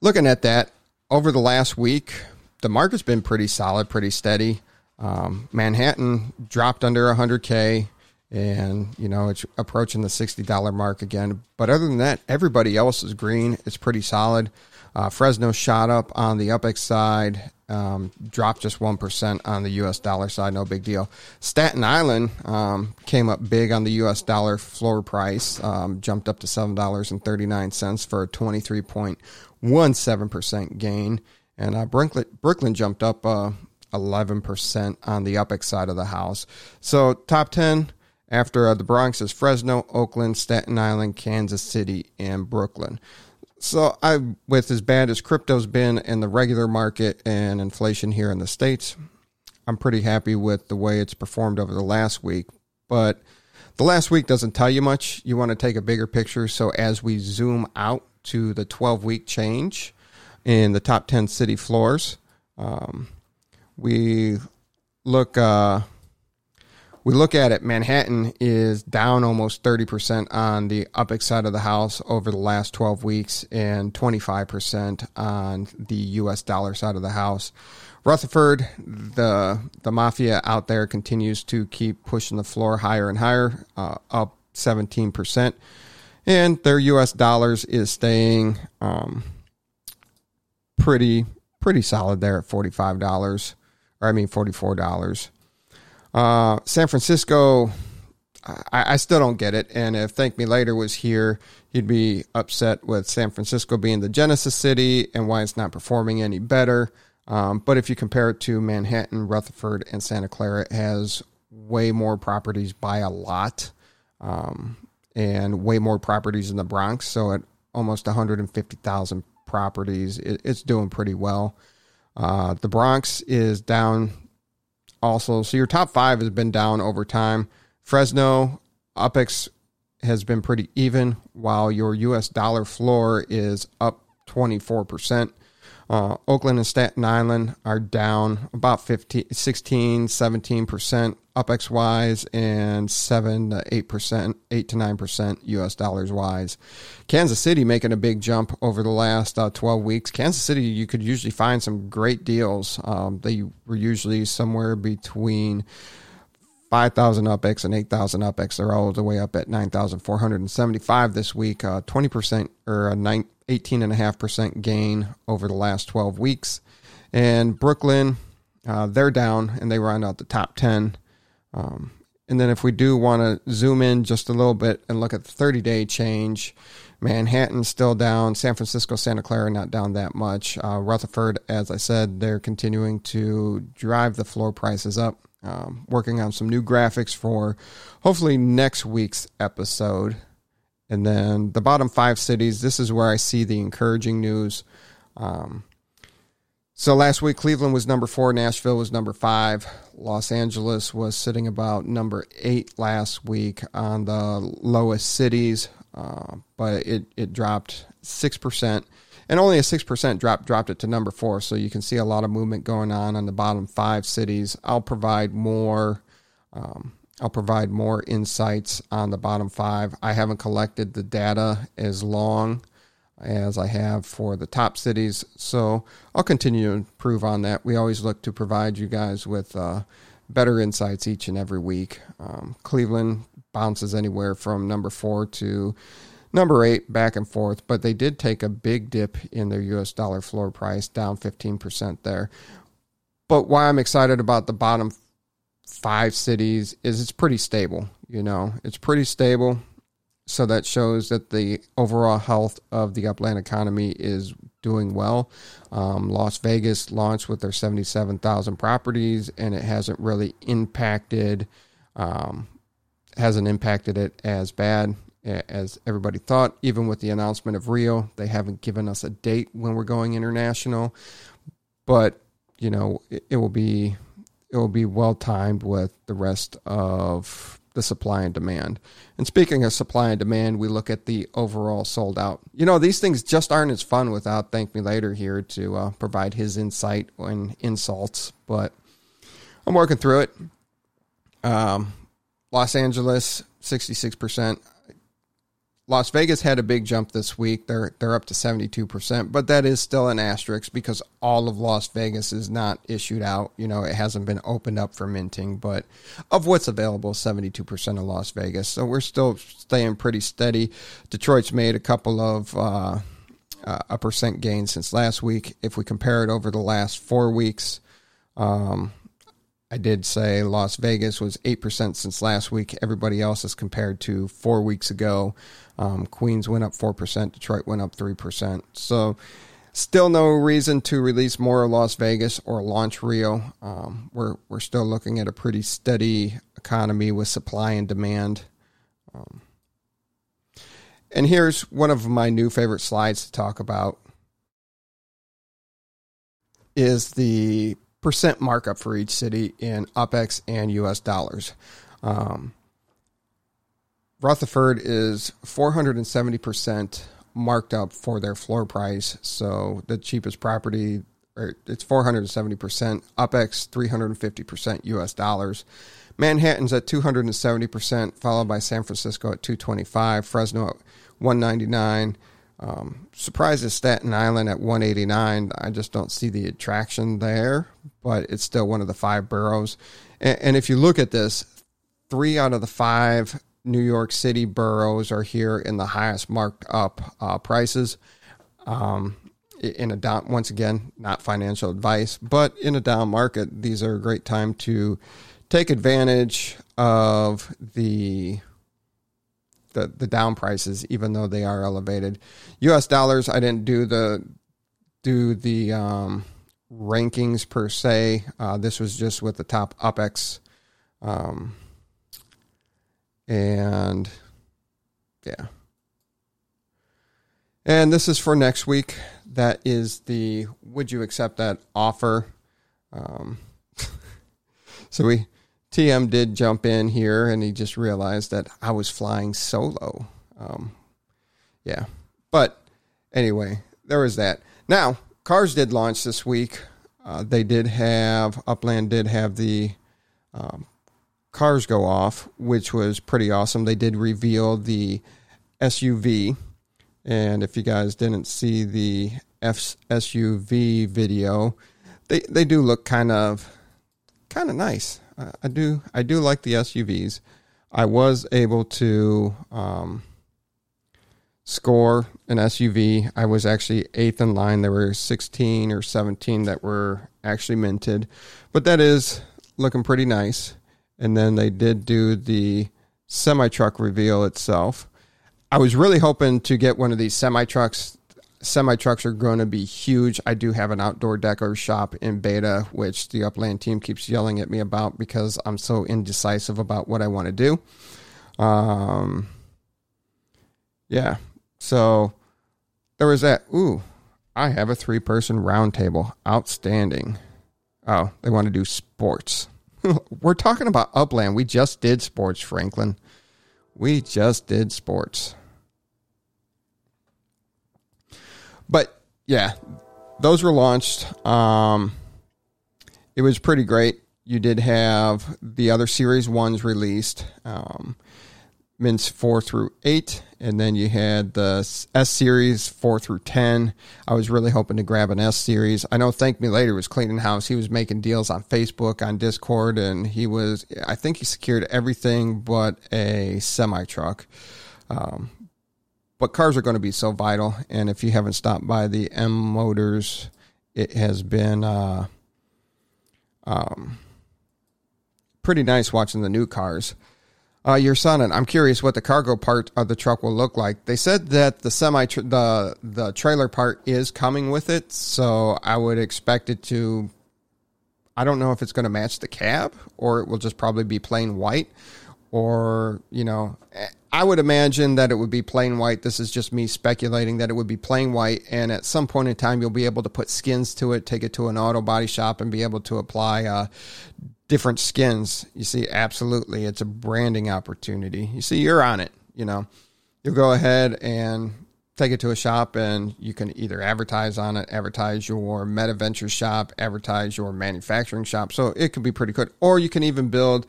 looking at that over the last week, the market's been pretty solid, pretty steady. Um, Manhattan dropped under 100K and, you know, it's approaching the $60 mark again. But other than that, everybody else is green. It's pretty solid. Uh, Fresno shot up on the UPX side. um, dropped just 1% on the US dollar side, no big deal. Staten Island um, came up big on the US dollar floor price, um, jumped up to $7.39 for a 23.17% gain. And uh, Brooklyn, Brooklyn jumped up uh, 11% on the UPX side of the house. So, top 10 after uh, the Bronx is Fresno, Oakland, Staten Island, Kansas City, and Brooklyn. So I, with as bad as crypto's been in the regular market and inflation here in the states, I'm pretty happy with the way it's performed over the last week. But the last week doesn't tell you much. You want to take a bigger picture. So as we zoom out to the 12 week change in the top 10 city floors, um, we look. Uh, we look at it, Manhattan is down almost 30% on the UPX side of the house over the last 12 weeks and 25% on the US dollar side of the house. Rutherford, the the mafia out there continues to keep pushing the floor higher and higher, uh, up 17%. And their US dollars is staying um, pretty pretty solid there at $45 or I mean $44. Uh, San Francisco, I, I, still don't get it. And if Thank Me Later was here, he'd be upset with San Francisco being the Genesis city and why it's not performing any better. Um, but if you compare it to Manhattan, Rutherford, and Santa Clara, it has way more properties by a lot um, and way more properties in the Bronx. So at almost 150,000 properties, it, it's doing pretty well. Uh, the Bronx is down also. So your top five has been down over time. Fresno, UPX has been pretty even, while your US dollar floor is up 24%. Uh, Oakland and Staten Island are down about 15, 16, 17% UPX wise and 7 to 8%, 8 to 9% US dollars wise. Kansas City making a big jump over the last uh, 12 weeks. Kansas City, you could usually find some great deals. Um, they were usually somewhere between 5,000 UPX and 8,000 UPX. They're all the way up at 9,475 this week. Uh, 20% or a 9, 18.5% gain over the last 12 weeks. And Brooklyn, uh, they're down and they round out the top 10. Um, and then if we do want to zoom in just a little bit and look at the 30 day change, Manhattan still down. San Francisco, Santa Clara not down that much. Uh, Rutherford, as I said, they're continuing to drive the floor prices up. Um, working on some new graphics for hopefully next week's episode. And then the bottom five cities, this is where I see the encouraging news. Um, so last week, Cleveland was number four, Nashville was number five, Los Angeles was sitting about number eight last week on the lowest cities, uh, but it, it dropped 6%. And only a 6% drop dropped it to number four. So you can see a lot of movement going on on the bottom five cities. I'll provide more um, I'll provide more insights on the bottom five. I haven't collected the data as long as I have for the top cities, so I'll continue to improve on that. We always look to provide you guys with uh, better insights each and every week. Um, Cleveland bounces anywhere from number four to number eight, back and forth, but they did take a big dip in their US dollar floor price, down 15% there. But why I'm excited about the bottom five cities is it's pretty stable. You know, it's pretty stable. So that shows that the overall health of the upland economy is doing well. Um, Las Vegas launched with their 77,000 properties, and it hasn't really impacted um, hasn't impacted it as bad as everybody thought. Even with the announcement of Rio, they haven't given us a date when we're going international, but you know it, it will be it will be well timed with the rest of the supply and demand. And speaking of supply and demand, we look at the overall sold out. You know, these things just aren't as fun without Thank Me Later here to uh, provide his insight and insults, but I'm working through it. Um, Los Angeles, 66%. Las Vegas had a big jump this week. They're they're up to 72%, but that is still an asterisk because all of Las Vegas is not issued out. You know, it hasn't been opened up for minting, but of what's available, 72% of Las Vegas. So we're still staying pretty steady. Detroit's made a couple of uh, uh, a percent gain since last week. If we compare it over the last four weeks, um, I did say Las Vegas was 8% since last week. Everybody else is compared to four weeks ago. Um, Queens went up 4%, Detroit went up 3%. So, still no reason to release more Las Vegas or launch Rio. Um, we're, we're still looking at a pretty steady economy with supply and demand. Um, and here's one of my new favorite slides to talk about is the percent markup for each city in UPX and US dollars. Um, Rutherford is 470% marked up for their floor price. So the cheapest property, or it's 470%, UPX 350% US dollars. Manhattan's at 270%, followed by San Francisco at 225, Fresno at 199. Um, surprised at Staten Island at 189. I just don't see the attraction there, but it's still one of the five boroughs. And, and if you look at this, three out of the five New York City boroughs are here in the highest marked up uh, prices. Um, in a down, once again, not financial advice, but in a down market, these are a great time to take advantage of the the the down prices, even though they are elevated. U.S. dollars, I didn't do the do the um, rankings per se. Uh, this was just with the top UPX, um, and yeah, and this is for next week. That is the would you accept that offer? Um, so we TM did jump in here and he just realized that I was flying solo. Um, yeah. But anyway, there was that. Now, cars did launch this week. Uh, they did have, Upland did have the um, cars go off, which was pretty awesome. They did reveal the SUV. And if you guys didn't see the F- SUV video, they, they do look kind of kind of nice. I do I do like the SUVs. I was able to um, score an SUV. I was actually eighth in line. There were 16 or 17 that were actually minted, but that is looking pretty nice. And then they did do the semi truck reveal itself. I was really hoping to get one of these semi trucks semi trucks are going to be huge. I do have an outdoor decor shop in beta, which the Upland team keeps yelling at me about because I'm so indecisive about what I want to do. Um, yeah, so there was that. Ooh, I have a three person roundtable. Outstanding. Oh, they want to do sports. We're talking about Upland. We just did sports, Franklin. We just did sports. But yeah, those were launched. Um, it was pretty great. You did have the other series ones released, um, Mints four through eight, and then you had the S series four through ten. I was really hoping to grab an S series. I know Thank Me Later was cleaning house. He was making deals on Facebook, on Discord, and he was. I think he secured everything but a semi truck. Um, but cars are going to be so vital. And if you haven't stopped by the M Motors, it has been uh, um, pretty nice watching the new cars. Uh, your son and I'm curious what the cargo part of the truck will look like. They said that the semi the the trailer part is coming with it, so I would expect it to. I don't know if it's going to match the cab or it will just probably be plain white, or you know I would imagine that it would be plain white. This is just me speculating that it would be plain white, and at some point in time, you'll be able to put skins to it, take it to an auto body shop, and be able to apply uh, different skins. You see, absolutely, it's a branding opportunity. You see, you're on it. You know, you'll go ahead and take it to a shop, and you can either advertise on it, advertise your Metaventures shop, advertise your manufacturing shop. So it could be pretty good, or you can even build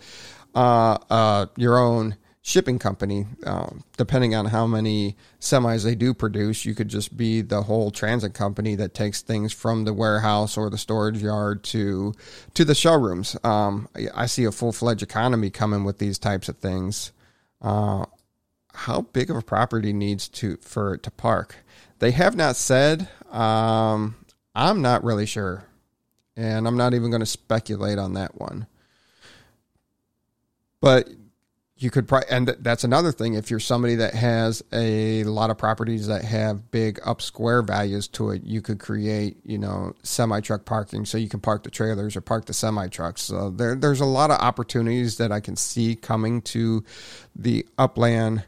uh, uh, your own shipping company. Um, depending on how many semis they do produce, you could just be the whole transit company that takes things from the warehouse or the storage yard to to the showrooms. Um, I, see a full fledged economy coming with these types of things. Uh, how big of a property needs to for it to park. They have not said. Um, I'm not really sure, and I'm not even going to speculate on that one. But you could probably, and that's another thing. If you're somebody that has a lot of properties that have big up square values to it, you could create, you know, semi truck parking so you can park the trailers or park the semi trucks. So there, there's a lot of opportunities that I can see coming to the upland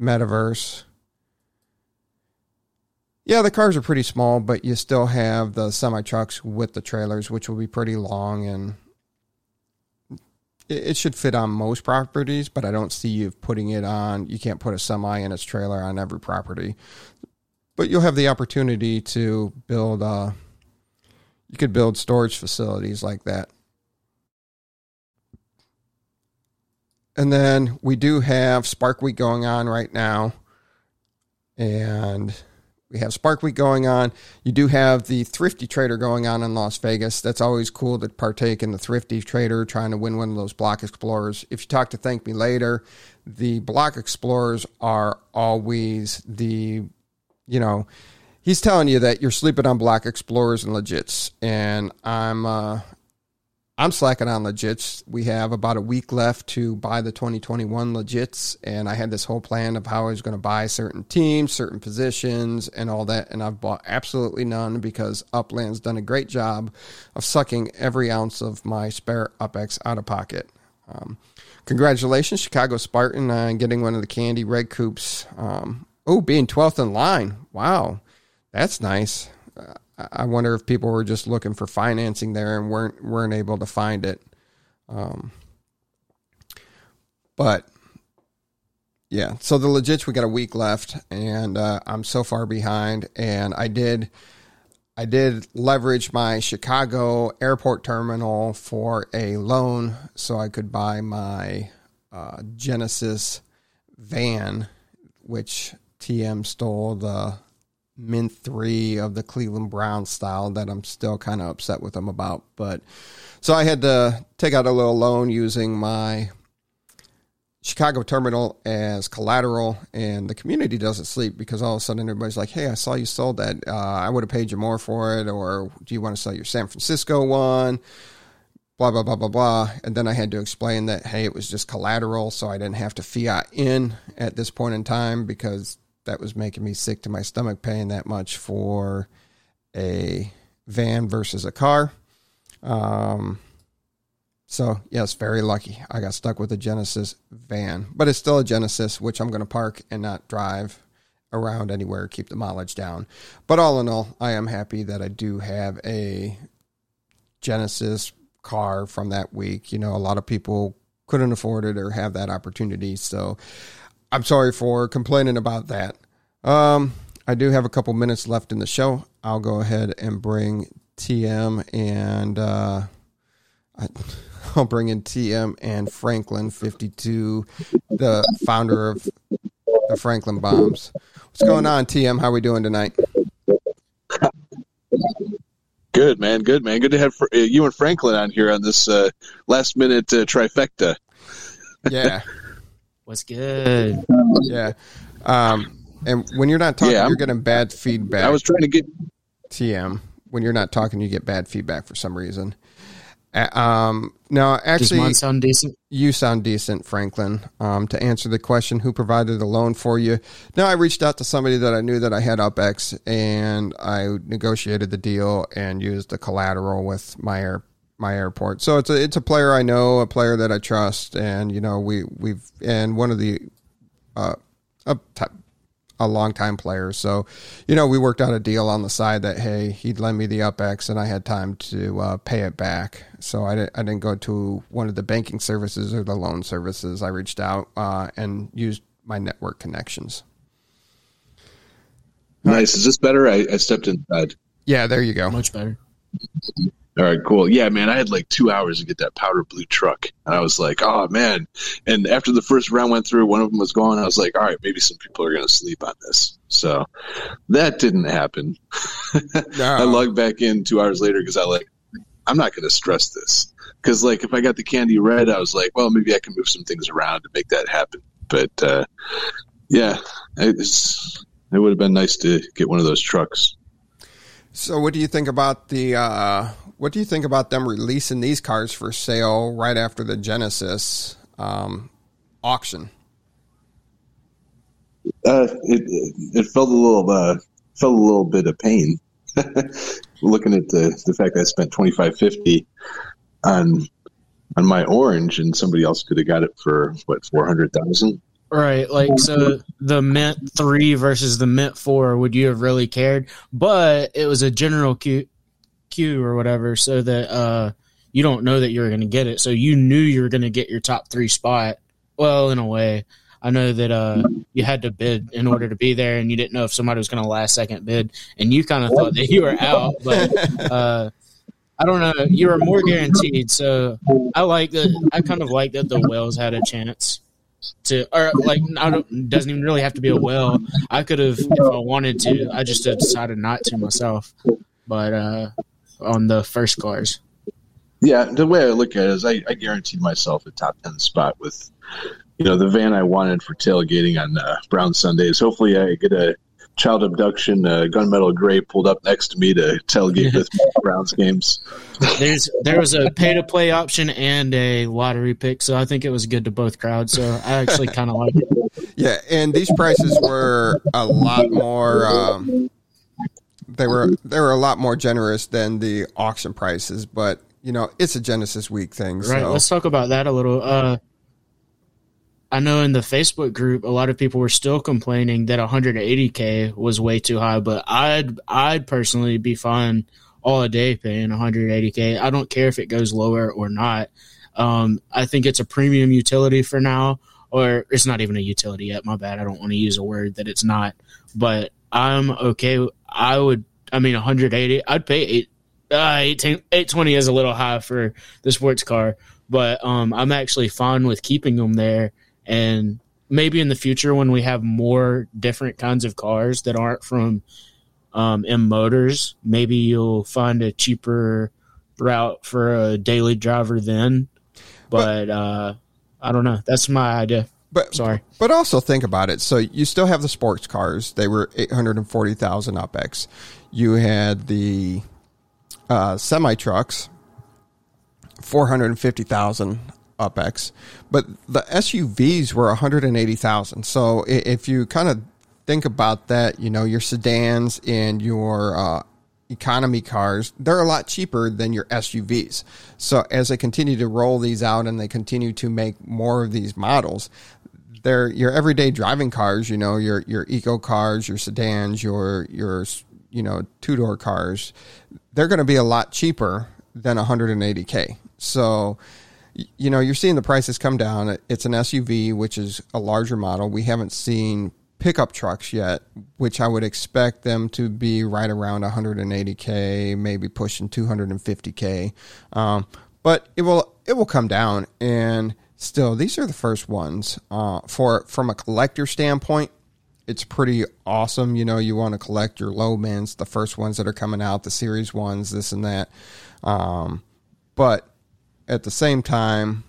metaverse. Yeah, the cars are pretty small, but you still have the semi trucks with the trailers, which will be pretty long and it should fit on most properties, but I don't see you putting it on. You can't put a semi and its trailer on every property, but you'll have the opportunity to build. Uh, you could build storage facilities like that. And then we do have Spark Week going on right now, and we have Spark Week going on. You do have the Thrifty Trader going on in Las Vegas. That's always cool to partake in the Thrifty Trader, trying to win one of those Block Explorers. If you talk to Thank Me Later, the Block Explorers are always the, you know, he's telling you that you're sleeping on Block Explorers and legits. And I'm, uh, I'm slacking on legits. We have about a week left to buy the 2021 legits, and I had this whole plan of how I was going to buy certain teams, certain positions, and all that. And I've bought absolutely none because Upland's done a great job of sucking every ounce of my spare UpX out of pocket. Um, congratulations, Chicago Spartan, on getting one of the candy red coupes. Um, oh, being 12th in line. Wow, that's nice. I wonder if people were just looking for financing there and weren't weren't able to find it. Um, but yeah, so the legits we got a week left, and uh, I'm so far behind. And I did, I did leverage my Chicago airport terminal for a loan, so I could buy my uh, Genesis van, which TM stole the mint three of the Cleveland Brown style that I'm still kind of upset with them about. But so I had to take out a little loan using my Chicago terminal as collateral, and the community doesn't sleep because all of a sudden everybody's like, "Hey, I saw you sold that. Uh, I would have paid you more for it, or do you want to sell your San Francisco one?" Blah blah blah blah blah, and then I had to explain that hey, it was just collateral, so I didn't have to fiat in at this point in time because that was making me sick to my stomach paying that much for a van versus a car. Um, so yes, very lucky. I got stuck with a Genesis van, but it's still a Genesis, which I'm going to park and not drive around anywhere, keep the mileage down. But all in all, I am happy that I do have a Genesis car from that week. You know, a lot of people couldn't afford it or have that opportunity. So I'm sorry for complaining about that. Um, I do have a couple minutes left in the show. I'll go ahead and bring TM and uh, I'll bring in TM and Franklin 52, the founder of the Franklin Bombs. What's going on, TM? How are we doing tonight? Good man, good man. Good to have uh, you and Franklin on here on this uh, last minute uh, trifecta. Yeah. What's good? Yeah. Um, and when you're not talking, yeah, you're getting bad feedback. I was trying to get TM. When you're not talking, you get bad feedback for some reason. Uh, um, no, actually, Does sound decent? You sound decent, Franklin. Um, to answer the question, who provided the loan for you? No, I reached out to somebody that I knew that I had UpX, and I negotiated the deal and used the collateral with my air, my airport. So it's a it's a player I know, a player that I trust, and you know we we've and one of the uh, a, a longtime player. So you know we worked out a deal on the side that hey he'd lend me the UpX and I had time to uh, pay it back. So I didn't I didn't go to one of the banking services or the loan services. I reached out uh, and used my network connections. Nice. Is this better? I, I stepped inside. Yeah, there you go. Much better. All right, cool. Yeah, man, I had like two hours to get that powder blue truck. And I was like, oh, man. And after the first round went through, one of them was gone. I was like, all right, maybe some people are going to sleep on this. So that didn't happen. No. I logged back in two hours later because I like, I'm not going to stress this. Because, like, if I got the candy red, I was like, well, maybe I can move some things around to make that happen. But uh, Yeah, it's it would have been nice to get one of those trucks. So, what do you think about the? Uh, what do you think about them releasing these cars for sale right after the Genesis um, auction? Uh, it it felt a little uh, felt a little bit of pain looking at the the fact that I spent twenty five fifty on on my orange, and somebody else could have got it for what four hundred thousand. Right, like so the Mint three versus the Mint four, would you have really cared? But it was a general queue, or whatever, so that uh, you don't know that you're going to get it. So you knew you were going to get your top three spot. Well, in a way, I know that uh, you had to bid in order to be there, and you didn't know if somebody was going to last second bid, and you kind of thought that you were out, but. Uh, I don't know. You were more guaranteed, so I like that. I kind of like that the whales had a chance to, or like, I don't. Doesn't even really have to be a whale. I could have, if I wanted to. I just decided not to myself. But uh on the first cars, Yeah, the way I look at it is, I, I guaranteed myself a top ten spot with, you know, the van I wanted for tailgating on uh, Brown Sundays. Hopefully, I get a child abduction uh, gunmetal gray pulled up next to me to tailgate with Browns games. there's there was a pay to play option and a lottery pick, so I think it was good to both crowds. So I actually kind of like it. Yeah, and these prices were a lot more. Um, they were they were a lot more generous than the auction prices, but you know it's a Genesis week thing. Right. So Let's talk about that a little. Uh, I know in the Facebook group, a lot of people were still complaining that 180k was way too high, but I'd I'd personally be fine all a day paying 180k. I don't care if it goes lower or not. Um, I think it's a premium utility for now, or it's not even a utility yet. My bad. I don't want to use a word that it's not, but I'm okay. I would. I mean, 180. I'd pay eight. Uh, 18, 820 is a little high for the sports car, but um, I'm actually fine with keeping them there. And maybe in the future, when we have more different kinds of cars that aren't from um, M Motors, maybe you'll find a cheaper route for a daily driver then. But, uh, I don't know. That's my idea. But Sorry. But also think about it. So you still have the sports cars. They were eight hundred and forty thousand UpX. You had the uh, semi trucks, four hundred and fifty thousand UpX. But the SUVs were one hundred and eighty thousand. So if you kind of think about that, you know your sedans and your uh, economy cars, they're a lot cheaper than your SUVs. So as they continue to roll these out and they continue to make more of these models, they're your everyday driving cars, you know, your your eco cars, your sedans, your your you know, two-door cars, they're going to be a lot cheaper than 180k. So you know, you're seeing the prices come down. It's an SUV, which is a larger model. We haven't seen pickup trucks yet, which I would expect them to be right around 180k, maybe pushing 250k. Um, but it will it will come down, and still, these are the first ones uh, for from a collector standpoint. It's pretty awesome. You know, you want to collect your low mins, the first ones that are coming out, the series ones, this and that. Um, but at the same time,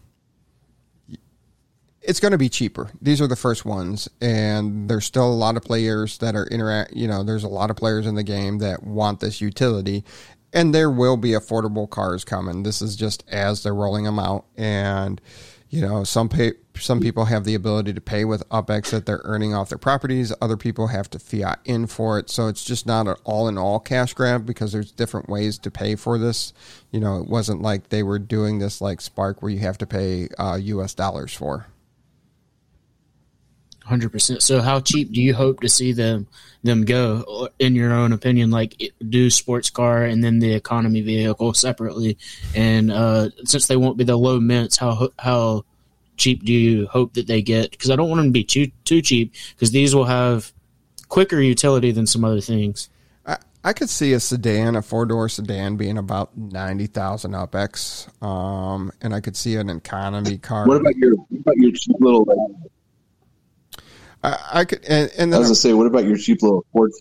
it's going to be cheaper. These are the first ones, and there's still a lot of players that are interact. You know, there's a lot of players in the game that want this utility, and there will be affordable cars coming. This is just as they're rolling them out, and you know, some pay, some people have the ability to pay with UpX that they're earning off their properties. Other people have to fiat in for it, so it's just not an all in all cash grab because there's different ways to pay for this. You know, it wasn't like they were doing this like Spark where you have to pay uh, U.S. dollars for. Hundred percent. So, how cheap do you hope to see them them go? In your own opinion, like do sports car and then the economy vehicle separately. And uh, since they won't be the low mints, how how cheap do you hope that they get? Because I don't want them to be too too cheap because these will have quicker utility than some other things. I, I could see a sedan, a four door sedan, being about ninety thousand UpX, um, and I could see an economy car. What about your what about your cheap little? I, I could, and, and I was gonna say, what about your cheap little Ford?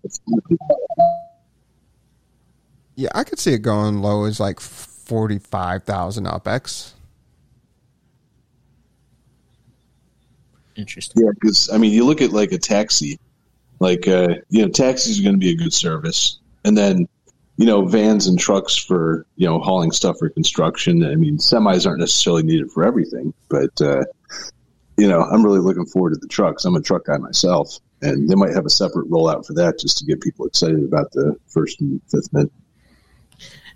yeah, I could see it going low as like forty five thousand UpX. Interesting. Yeah, because I mean, you look at like a taxi, like uh, you know, taxis are going to be a good service, and then you know, vans and trucks for you know hauling stuff for construction. I mean, semis aren't necessarily needed for everything, but uh, you know, I'm really looking forward to the trucks. I'm a truck guy myself, and they might have a separate rollout for that just to get people excited about the first and fifth mint.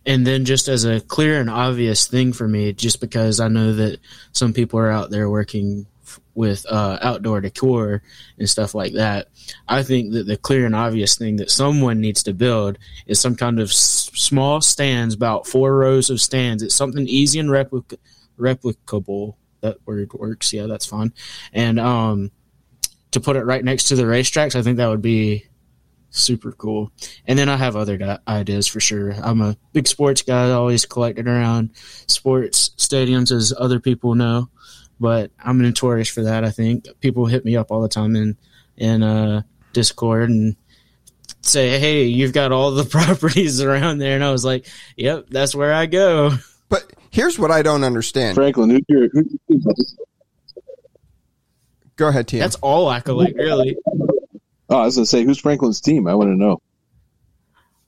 And then, just as a clear and obvious thing for me, just because I know that some people are out there working with uh, outdoor decor and stuff like that, I think that the clear and obvious thing that someone needs to build is some kind of s- small stands, about four rows of stands. It's something easy and replic- replicable. That word works. Yeah, that's fun. And um, to put it right next to the racetracks, I think that would be super cool. And then I have other ideas for sure. I'm a big sports guy, always collecting around sports stadiums, as other people know. But I'm notorious for that. I think people hit me up all the time in in uh, Discord and say, "Hey, you've got all the properties around there," and I was like, "Yep, that's where I go." But here's what I don't understand. Franklin, who's your, who's your Go ahead, Tia. That's all accolade, really. Oh, I was going to say, who's Franklin's team? I want to know.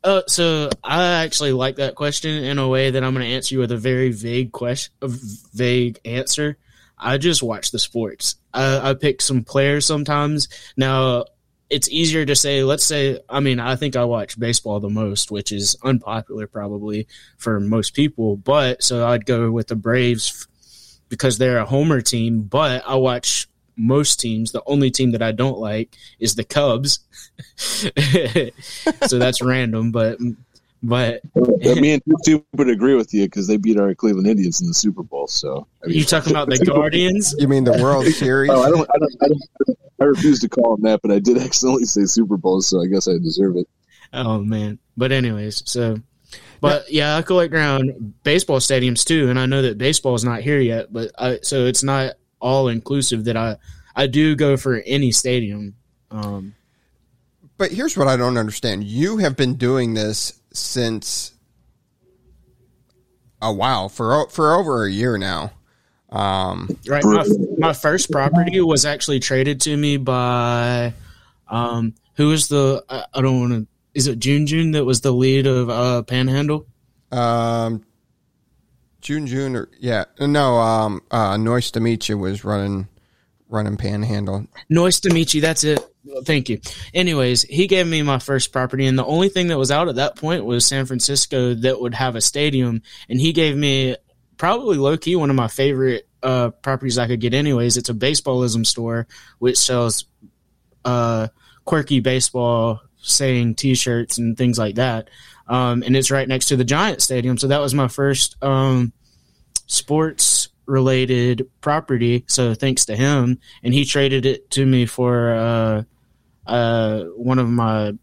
Uh, so I actually like that question in a way that I'm going to answer you with a very vague question, a vague answer. I just watch the sports. I, I pick some players sometimes. Now it's easier to say. Let's say, I mean, I think I watch baseball the most, which is unpopular probably for most people. But so I'd go with the Braves because they're a homer team. But I watch most teams. The only team that I don't like is the Cubs. so that's random, but but me and Stu would agree with you because they beat our Cleveland Indians in the Super Bowl. So I mean, you talking about the Guardians? You mean the World Series? oh, I don't, I don't, I don't, I refuse to call them that, but I did accidentally say Super Bowl, so I guess I deserve it. Oh man! But anyways, so but yeah, I collect around baseball stadiums too, and I know that baseball is not here yet, but I, so it's not all inclusive that I I do go for any stadium. Um, but here's what I don't understand: you have been doing this since a while for for over a year now. Um, right, my, my first property was actually traded to me by um, who was the I, I don't want to. Is it June June that was the lead of uh, Panhandle? Um, June June or yeah no um uh Noise to meet you was running running Panhandle. Nice to meet you. That's it. Thank you. Anyways, he gave me my first property, and the only thing that was out at that point was San Francisco that would have a stadium, and he gave me probably low key one of my favorite uh, properties I could get. Anyways, it's a baseballism store which sells uh, quirky baseball saying T-shirts and things like that, um, and it's right next to the Giant Stadium. So that was my first um, sports related property. So thanks to him, and he traded it to me for uh, uh, one of my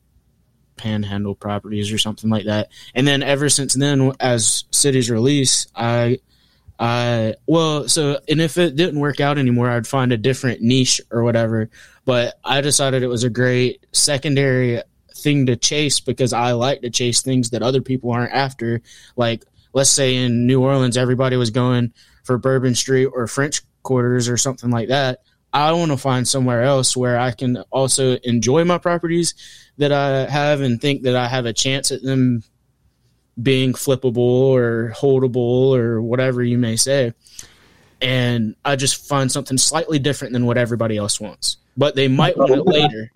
panhandle properties or something like that. And then ever since then, as cities release, I. I well, so and if it didn't work out anymore, I'd find a different niche or whatever. But I decided it was a great secondary thing to chase because I like to chase things that other people aren't after. Like, let's say in New Orleans, everybody was going for Bourbon Street or French Quarters or something like that. I want to find somewhere else where I can also enjoy my properties that I have and think that I have a chance at them being flippable or holdable or whatever you may say. And I just find something slightly different than what everybody else wants. But they might want it later.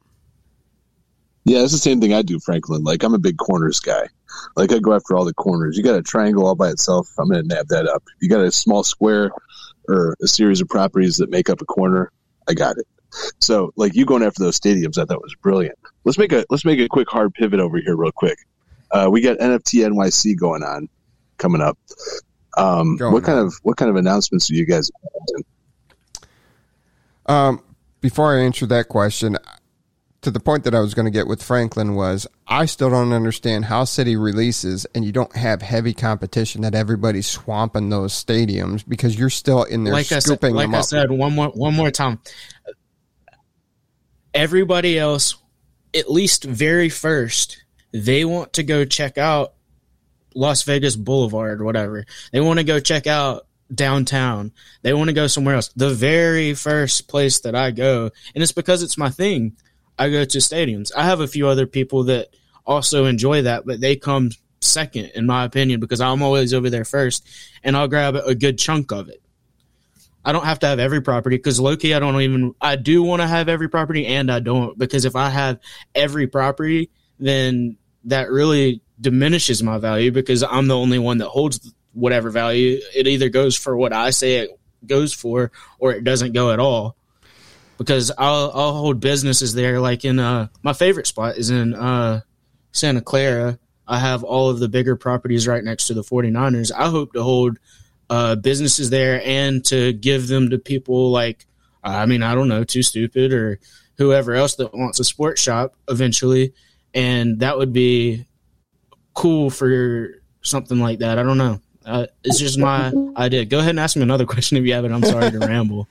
Yeah, it's the same thing I do, Franklin. Like I'm a big corners guy. Like I go after all the corners. You got a triangle all by itself. I'm going to nab that up. You got a small square or a series of properties that make up a corner. I got it. So like you going after those stadiums, I thought was brilliant. Let's make a let's make a quick hard pivot over here real quick. Uh, we got NFT NYC going on coming up. Um, Going what kind on. of what kind of announcements do you guys? Um, before I answer that question, to the point that I was going to get with Franklin was I still don't understand how city releases and you don't have heavy competition that everybody's swamping those stadiums because you're still in there like I said, like them I up. said, one more one more time. Everybody else, at least very first, they want to go check out Las Vegas Boulevard, whatever. They want to go check out downtown. They want to go somewhere else. The very first place that I go, and it's because it's my thing, I go to stadiums. I have a few other people that also enjoy that, but they come second, in my opinion, because I'm always over there first and I'll grab a good chunk of it. I don't have to have every property because Loki, I don't even, I do want to have every property and I don't because if I have every property, then that really diminishes my value because I'm the only one that holds whatever value. It either goes for what I say it goes for or it doesn't go at all. Because I'll I'll hold businesses there like in uh my favorite spot is in uh Santa Clara. I have all of the bigger properties right next to the 49ers. I hope to hold uh businesses there and to give them to people like I mean, I don't know, too stupid or whoever else that wants a sports shop eventually. And that would be cool for something like that. I don't know. Uh, it's just my idea. Go ahead and ask me another question if you have it. I'm sorry to ramble.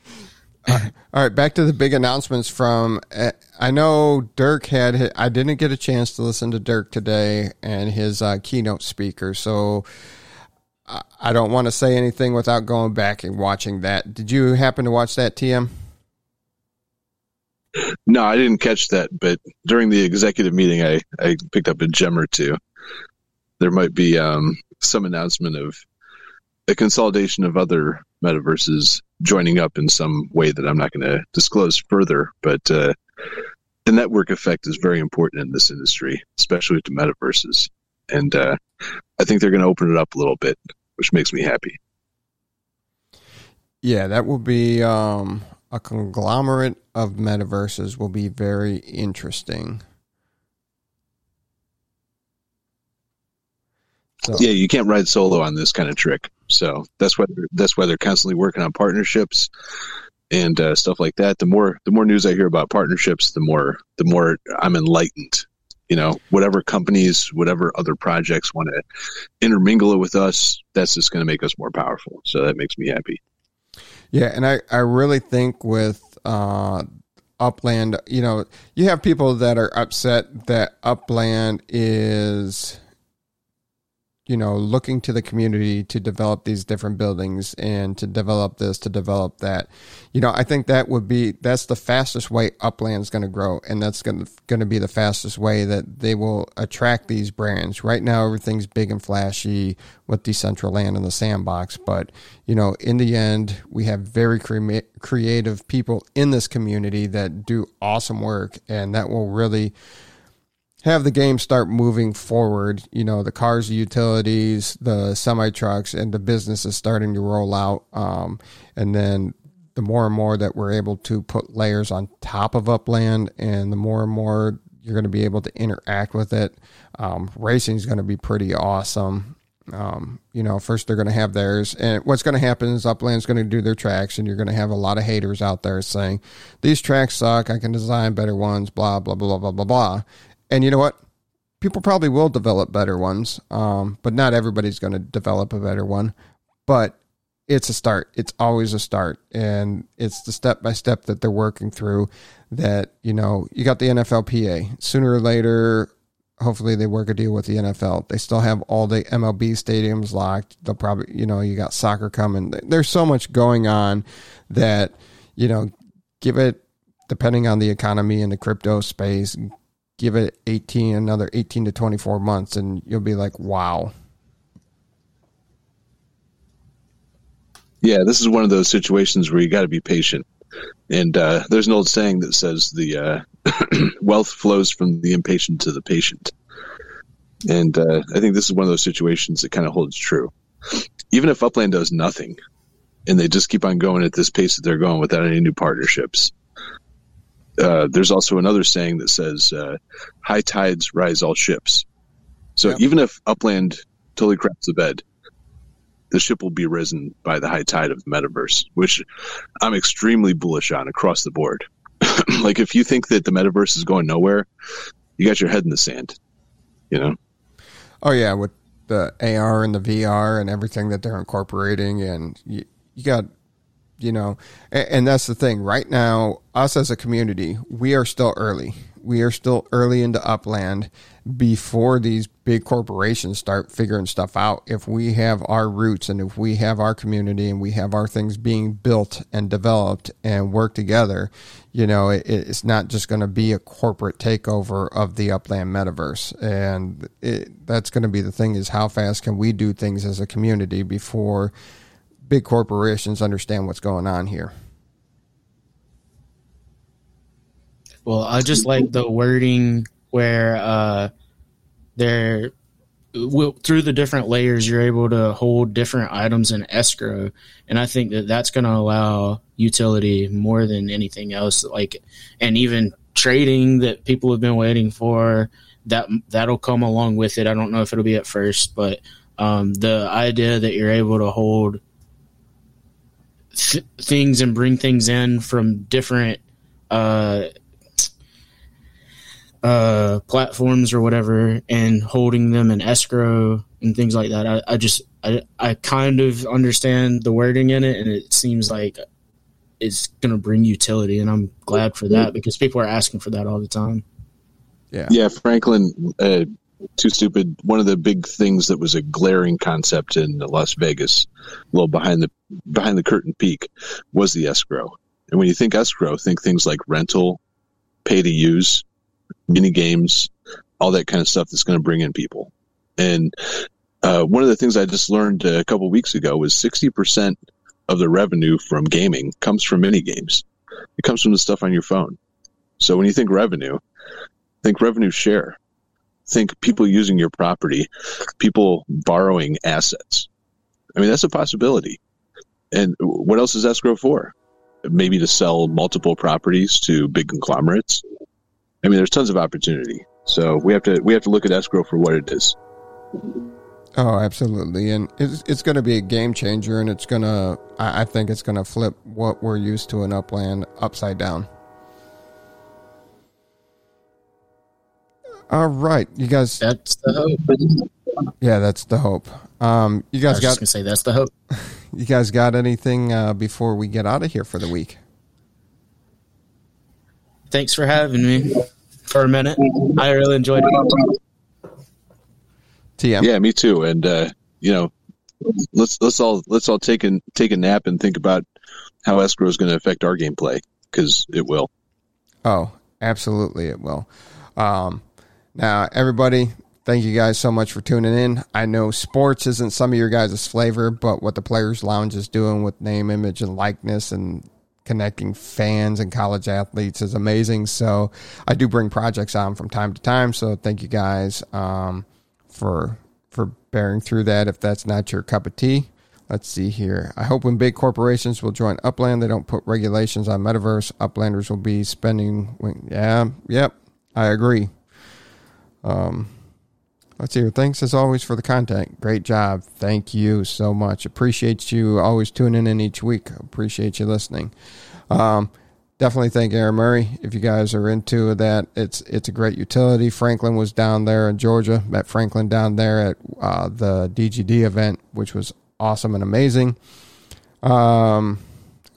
All right, back to the big announcements from. Uh, I know Dirk had. I didn't get a chance to listen to Dirk today and his uh, keynote speaker, so I don't want to say anything without going back and watching that. Did you happen to watch that, TM? No, I didn't catch that, but during the executive meeting, I, I picked up a gem or two. There might be um, some announcement of a consolidation of other metaverses joining up in some way that I'm not going to disclose further. But uh, the network effect is very important in this industry, especially to metaverses. And uh, I think they're going to open it up a little bit, which makes me happy. Yeah, that will be um, a conglomerate of metaverses. Will be very interesting. So. Yeah, you can't ride solo on this kind of trick. So that's why they're, that's why they're constantly working on partnerships and uh, stuff like that. The more the more news I hear about partnerships, the more the more I'm enlightened. You know, whatever companies, whatever other projects want to intermingle it with us, that's just going to make us more powerful. So that makes me happy. Yeah, and I I really think with uh, Upland, you know, you have people that are upset that Upland is you know, looking to the community to develop these different buildings and to develop this, to develop that. You know, I think that would be that's the fastest way Upland's going to grow, and that's going to going to be the fastest way that they will attract these brands. Right now, everything's big and flashy with Decentraland and the Sandbox, but you know, in the end, we have very cre- creative people in this community that do awesome work, and that will really have the game start moving forward. You know, the cars, the utilities, the semi trucks, and the business is starting to roll out. Um, and then the more and more that we're able to put layers on top of Upland, and the more and more you're going to be able to interact with it, um, racing is going to be pretty awesome. Um, you know, first they're going to have theirs, and what's going to happen is Upland's going to do their tracks, and you're going to have a lot of haters out there saying these tracks suck. I can design better ones. Blah blah blah blah blah blah. And you know what? People probably will develop better ones, um, but not everybody's going to develop a better one. But it's a start. It's always a start. And it's the step by step that they're working through that, you know, you got the NFLPA. Sooner or later, hopefully they work a deal with the NFL. They still have all the MLB stadiums locked. They'll probably, you know, you got soccer coming. There's so much going on that, you know, give it, depending on the economy and the crypto space, give it 18 another 18 to 24 months and you'll be like wow. Yeah this is one of those situations where you got to be patient. And uh, there's an old saying that says the uh, wealth flows from the impatient to the patient. And uh, i think this is one of those situations that kind of holds true. Even if upland does nothing and they just keep on going at this pace that they're going without any new partnerships uh, there's also another saying that says, uh, "High tides rise all ships." So yeah. even if Upland totally craps the bed, the ship will be risen by the high tide of the metaverse, which I'm extremely bullish on across the board. like if you think that the metaverse is going nowhere, you got your head in the sand. You know? Oh yeah, with the AR and the VR and everything that they're incorporating, and you, you got you know and, and, that's the thing right now us as a community we are still early we are still early into upland before these big corporations start figuring stuff out. If we have our roots and if we have our community and we have our things being built and developed and work together, you know, it, it's not just going to be a corporate takeover of the upland metaverse. And it, that's going to be the thing is how fast can we do things as a community before big corporations understand what's going on here. Well, I just like the wording where uh, they're through the different layers, you're able to hold different items in escrow, and I think that that's going to allow utility more than anything else. Like, and even trading that people have been waiting for that that'll come along with it. I don't know if it'll be at first, but um, the idea that you're able to hold th- things and bring things in from different uh, uh, platforms or whatever and holding them in escrow and things like that. I, I just I, I kind of understand the wording in it, and it seems like it's going to bring utility, and I'm glad for that because people are asking for that all the time. Yeah, yeah. Franklin, uh, too stupid. One of the big things that was a glaring concept in Las Vegas, a little behind the behind the curtain peak, was the escrow. And when you think escrow, think things like rental, pay to use, mini games, all that kind of stuff that's going to bring in people. And uh, one of the things I just learned a couple weeks ago was 60% of the revenue from gaming comes from mini games. It comes from the stuff on your phone. So when you think revenue, think revenue share. Think people using your property, people borrowing assets. I mean, that's a possibility. And what else is escrow for? Maybe to sell multiple properties to big conglomerates I mean, there's tons of opportunity. So we have to we have to look at escrow for what it is. Oh, absolutely, and it's it's going to be a game changer, and it's going to I, think it's going to flip what we're used to in Upland upside down. All right, you guys. That's the hope. Yeah, that's the hope. Um, you guys I was got gonna say that's the hope. you guys got anything uh, before we get out of here for the week? Thanks for having me for a minute. I really enjoyed it. TM. Yeah, me too. And uh, you know, let's let's all let's all take a take a nap and think about how escrow is going to affect our gameplay because it will. Oh, absolutely, it will. Um, now, everybody, thank you guys so much for tuning in. I know sports isn't some of your guys' flavor, but what the Players Lounge is doing with name, image, and likeness and connecting fans and college athletes is amazing. So I do bring projects on from time to time. So thank you guys um, for for bearing through that. If that's not your cup of tea, let's see here. I hope when big corporations will join Upland, they don't put regulations on Metaverse. Uplanders will be spending. When, Yeah, yep, I agree. Um, Let's hear. Thanks as always for the content. Great job. Thank you so much. Appreciate you always tuning in each week. Appreciate you listening. Um, definitely thank Aaron Murray. If you guys are into that, it's it's a great utility. Franklin was down there in Georgia. Met Franklin down there at uh, the DGD event, which was awesome and amazing. Um,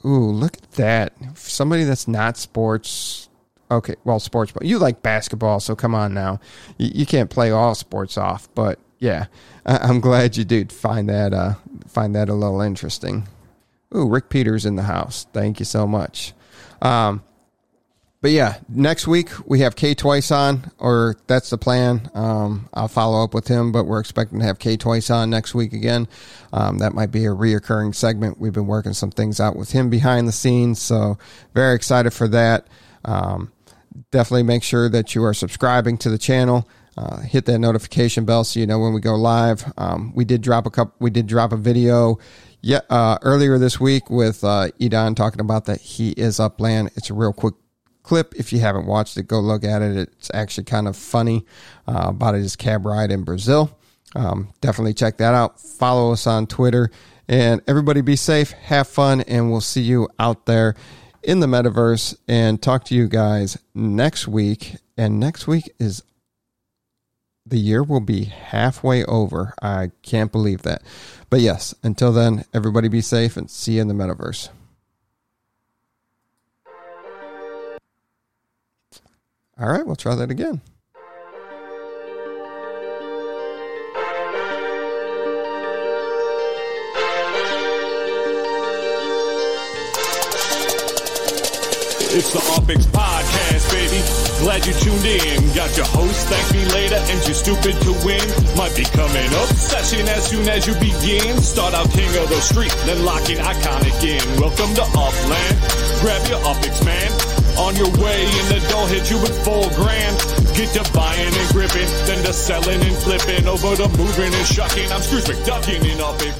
ooh, look at that! Somebody that's not sports Okay, well, sports, but you like basketball, so come on now. You, you can't play all sports off, but yeah, I, am glad you did find that uh, find that a little interesting. Ooh, Rick Peters in the house. Thank you so much. Um, but yeah, next week we have K twice on, or that's the plan. Um, I'll follow up with him, but we're expecting to have K twice on next week again. Um, that might be a reoccurring segment. We've been working some things out with him behind the scenes, so very excited for that. Um, definitely make sure that you are subscribing to the channel. Uh, hit that notification bell so you know when we go live. Um, we did drop a couple. We did drop a video, yeah, uh, earlier this week with uh, Idan talking about that he is upland. It's a real quick clip. If you haven't watched it, go look at it. It's actually kind of funny uh, about his cab ride in Brazil. Um, definitely check that out. Follow us on Twitter, and everybody be safe, have fun, and we'll see you out there in the metaverse and talk to you guys next week. And next week is the year will be halfway over. I can't believe that. But yes, until then, everybody be safe and see you in the metaverse. All right, we'll try that again. It's the UPX Podcast, baby. Glad you tuned in. Got your host, thank me later, and you're stupid to win. Might be coming obsession as soon as you begin. Start out king of the street, then locking iconic in. Welcome to Upland. Grab your UPX, man. On your way, and the dough hit you with full grand. Get to buying and gripping, then to selling and flipping. Over to moving and shucking. I'm Scrooge McDucking in UPX.